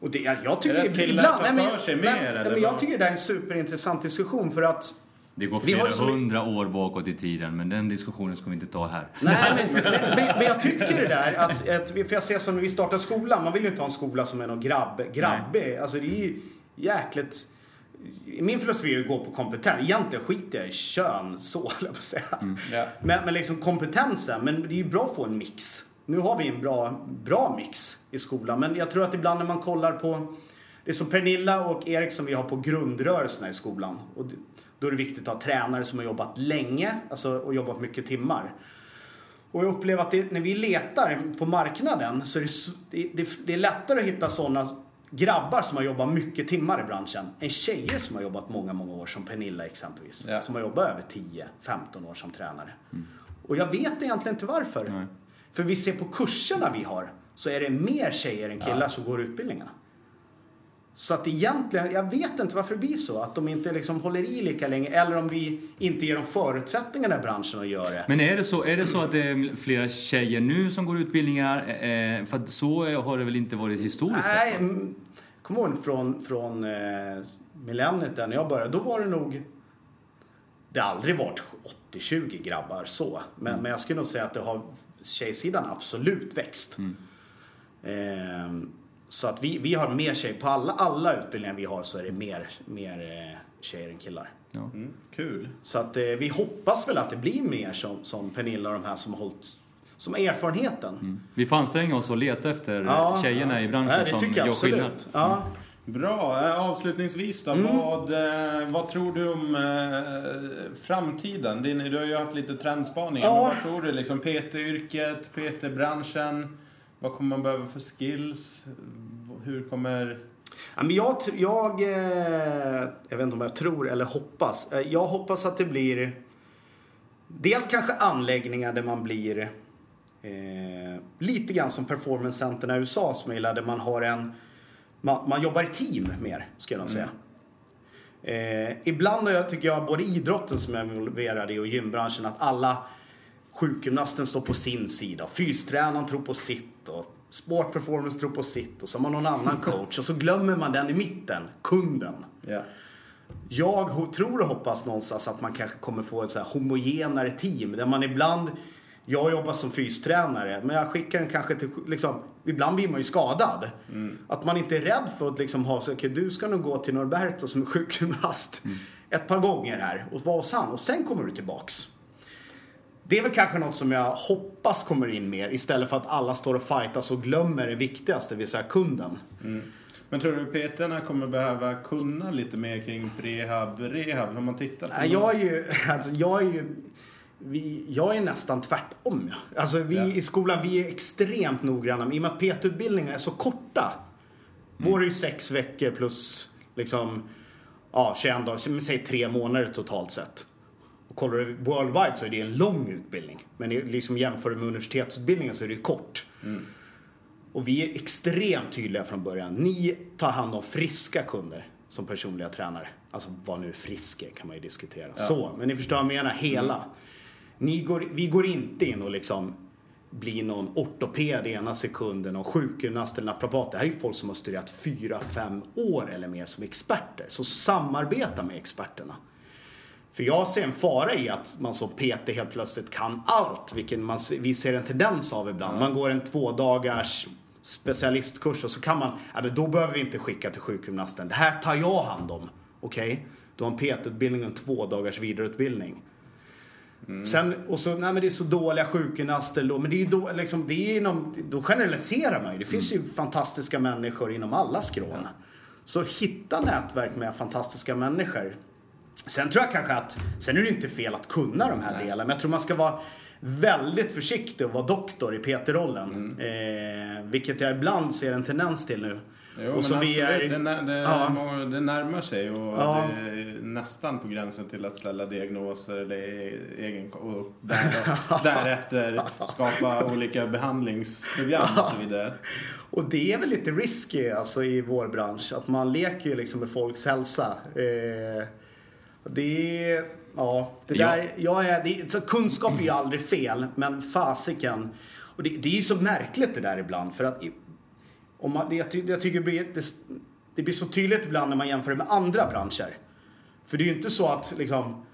Och det, jag tycker är det ibland, nej, men, nej, men, men jag tycker det är en superintressant diskussion för att det går flera så... hundra år bakåt i tiden, men den diskussionen ska vi inte ta här. Nej, men, men, men, jag tycker det där att, att, för jag ser som när vi startar skolan, man vill ju inte ha en skola som är någon grabb, grabbig. Alltså det är ju jäkligt... Min filosofi är att gå på kompetens. Egentligen skiter jag i kön, så [laughs] jag på säga. Mm, yeah. men, men liksom kompetensen, men det är ju bra att få en mix. Nu har vi en bra, bra mix i skolan, men jag tror att ibland när man kollar på det är som Pernilla och Erik som vi har på grundrörelserna i skolan. Och då är det viktigt att ha tränare som har jobbat länge alltså, och jobbat mycket timmar. Och jag upplever att det, när vi letar på marknaden så är det, det, det är lättare att hitta sådana grabbar som har jobbat mycket timmar i branschen än tjejer som har jobbat många, många år som Pernilla exempelvis. Ja. Som har jobbat över 10-15 år som tränare. Mm. Och jag vet egentligen inte varför. Nej. För vi ser på kurserna vi har så är det mer tjejer än killar ja. som går utbildningarna. Så att egentligen, jag vet inte varför det blir så. Att de inte liksom håller i lika länge. Eller om vi inte ger dem förutsättningarna i branschen att göra det. Men är det så, är det så att det är flera tjejer nu som går utbildningar? Eh, för att så har det väl inte varit historiskt Nej, sett? Nej, kom ihåg från, från eh, millenniet där när jag började. Då var det nog... Det har aldrig varit 80-20 grabbar så. Men, mm. men jag skulle nog säga att det har tjejsidan absolut växt. Mm. Eh, så att vi, vi har mer tjejer. På alla, alla utbildningar vi har så är det mer, mer eh, tjejer än killar. Ja. Mm, kul. Så att eh, vi hoppas väl att det blir mer som, som Pernilla och de här som har hållit som har erfarenheten. Vi får anstränga oss och leta efter Ja. tjejerna i branschen Nej, som gör absolut. skillnad. Ja. Bra. Eh, Avslutningsvis då, Mm. vad, eh, vad tror du om eh, framtiden? Din, du har ju haft lite trendspaningar. Ja. Men vad tror du? Liksom PT-yrket, PT-branschen. Vad kommer man behöva för skills? Hur kommer... Jag, jag, eh, jag vet inte om jag tror eller hoppas. Eh, Jag hoppas att det blir dels kanske anläggningar där man blir eh, lite grann som performancecenterna i USA som jag gillar, där man har en man, man jobbar i team mer, skulle jag nog säga. Eh, ibland jag, tycker jag, både idrotten som jag är involverad i och gymbranschen, att alla sjukgymnasten står på sin sida. Fystränaren tror på sitt och sportperformance tror på sitt och så har man någon annan coach och så glömmer man den i mitten, kunden. Ja. Jag tror och hoppas någonstans att man kanske kommer få ett så här homogenare team där man ibland jag jobbar som fystränare, men jag skickar den kanske till, liksom, ibland blir man ju skadad. Att man inte är rädd för att liksom ha så, okej du ska nog gå till Norberto som är sjukgymnast ett par gånger här och vara hos han och sen kommer du tillbaks. Det är väl kanske något som jag hoppas kommer in mer istället för att alla står och fightas och glömmer det viktigaste, det vill säga kunden. Men tror du PT-erna kommer behöva kunna lite mer kring prehab, rehab? Har man tittat på Nej, jag är ju, [laughs] alltså, jag är ju, vi, jag är nästan tvärtom. ja. Alltså vi Ja. i skolan, vi är extremt noggranna. I och med att PT-utbildningar är så korta. Vår är ju sex veckor plus liksom, ja, 21 dagar, säg tre månader totalt sett. Kollar du worldwide så är det en lång utbildning. Men liksom jämför du med universitetsutbildningen så är det ju kort. Och vi är extremt tydliga från början. Ni tar hand om friska kunder som personliga tränare. Alltså vad nu frisk är kan man ju diskutera. Så, men ni förstår vad jag menar, hela. Ni går, vi går inte in och liksom blir någon ortoped ena sekunden och sjukgymnast eller naprapat. Det här är ju folk som har studerat fyra, fem år eller mer som experter. Så samarbeta med experterna. För jag ser en fara i att man som PT helt plötsligt kan allt, vilket man, vi ser en tendens av ibland. Man går en två dagars specialistkurs och så kan man, ja men då behöver vi inte skicka till sjukgymnasten. Det här tar jag hand om. Okej? Du har en PT-utbildning och en två dagars vidareutbildning. Sen, och så, nej men det är så dåliga sjukgymnaster då, men det är ju då, liksom, det är inom, då generaliserar man ju. Det finns ju fantastiska människor inom alla skrån. Så hitta nätverk med fantastiska människor. Sen tror jag kanske att, sen är det inte fel att kunna de här delarna, men jag tror man ska vara väldigt försiktig och vara doktor i PT-rollen. Eh, vilket jag ibland ser en tendens till nu. Jo, och som vi absolut. är, det, det, Ja. det närmar sig och Ja. det är nästan på gränsen till att ställa diagnoser eller egen, och där, [laughs] därefter skapa olika behandlingsprogram och så vidare. Och det är väl lite risky alltså i vår bransch. Att man leker ju liksom med folks hälsa. Eh, det är, ja, det Ja. där, jag är, det, så kunskap är ju aldrig fel, men fasiken. Och det, det är ju så märkligt det där ibland för att om man, det, jag, ty, jag tycker det blir, det, det blir så tydligt ibland när man jämför det med andra branscher. För det är ju inte så att liksom,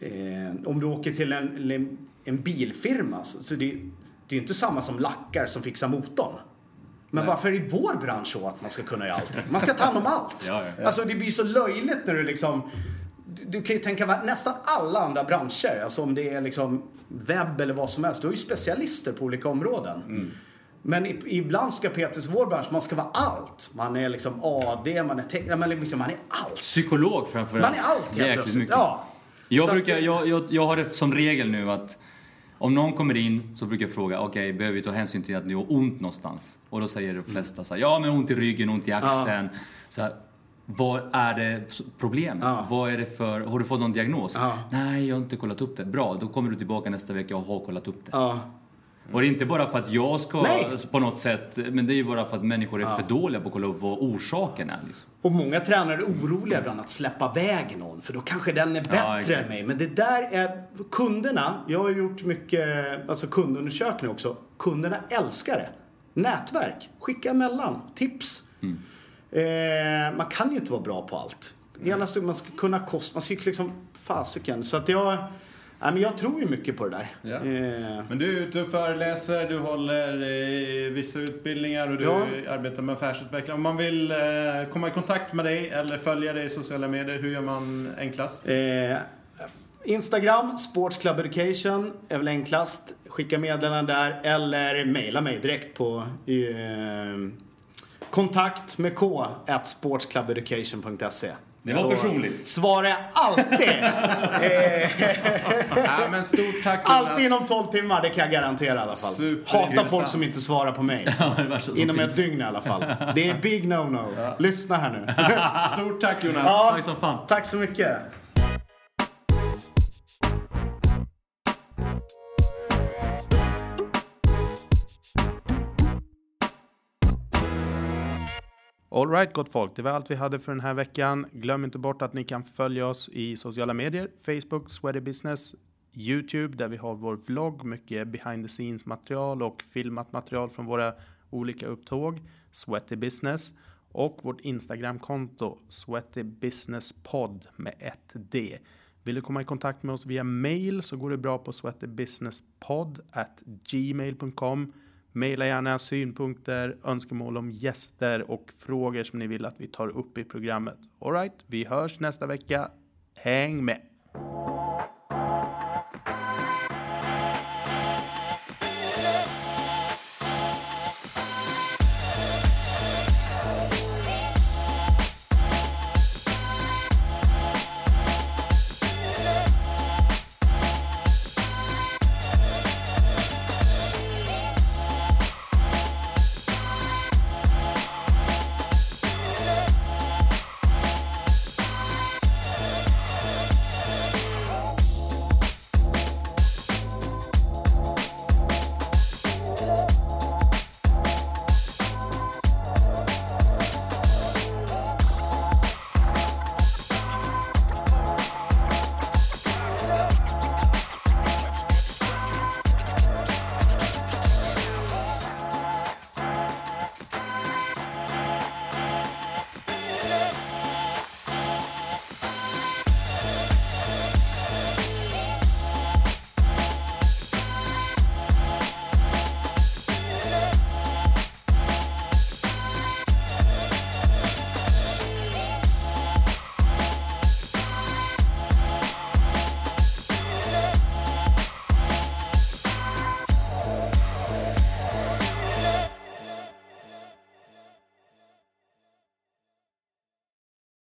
eh, om du åker till en, en, bilfirma så, så det, det är ju inte samma som lackar som fixar motorn. Men Nej. varför är i vår bransch så att man ska kunna göra allting? Man ska ta hand om allt. [laughs] Ja, ja. Alltså det blir så löjligt när du liksom du, kan ju tänka vad nästan alla andra branscher, alltså om det är liksom webb eller vad som helst, du har ju specialister på olika områden. Mm. Men ibland ska PTs vår bransch, man ska vara allt. Man är liksom AD, man är tecknare, man liksom, man är allt. Psykolog framförallt. Man är allt helt plötsligt. mycket. Ja. Jag, Så brukar, att- jag, jag, jag har det som regel nu att om någon kommer in så brukar jag fråga, okej, behöver vi ta hänsyn till att ni har ont någonstans? Och då säger de flesta så här, ja men ont i ryggen, ont i axeln. Så här, vad är det problemet? Ja. Vad är det för, har du fått någon diagnos? Ja. Nej, jag har inte kollat upp det. Bra, då kommer du tillbaka nästa vecka och har kollat upp det. Ja. Och det är inte bara för att jag ska Nej. på något sätt, men det är ju bara för att människor är för dåliga på att kolla upp vad orsaken är. Liksom. Och många tränare är oroliga ibland att släppa iväg någon för då kanske den är bättre exakt. än mig. Men det där är kunderna, jag har gjort mycket alltså kundundersökningar också. Kunderna älskar det. Nätverk, skicka emellan, tips. Eh, man kan ju inte vara bra på allt. Gärna så man ska kunna kost, man ska ju liksom fasiken. Så att jag, nej, men jag tror ju mycket på det där. Ja. Eh, Men du är ute och föreläser, du håller eh, vissa utbildningar och du Ja. arbetar med affärsutveckling. Om man vill eh, komma i kontakt med dig eller följa dig i sociala medier, hur gör man enklast? Eh, Instagram, Sports Club Education är väl enklast. Skicka meddelanden där eller mejla mig direkt på eh, kontakt med k at sportsclubeducation.se. Det var Så personligt. Svarar jag alltid. [laughs] Ja, men stort tack alltid inom 12 timmar, det kan jag garantera i alla fall. Hatar folk som inte svarar på mig. [laughs] Ja, Inom ett dygn i alla fall. Det är big no-no. Lyssna här nu. [laughs] Stort tack Jonas. Ja, Tack som fan. tack så mycket. Alright gott folk, det var allt vi hade för den här veckan. Glöm inte bort att ni kan följa oss i sociala medier. Facebook, Sweaty Business, Youtube där vi har vår vlogg, mycket behind the scenes material och filmat material från våra olika upptåg. Sweaty Business. Och vårt Instagramkonto, Sweaty Business Podd med ett D. Vill du komma i kontakt med oss via mail så går det bra på sweatybusinesspodd at gmail.com. Maila gärna synpunkter, önskemål om gäster och frågor som ni vill att vi tar upp i programmet. Alright, vi hörs nästa vecka. Häng med!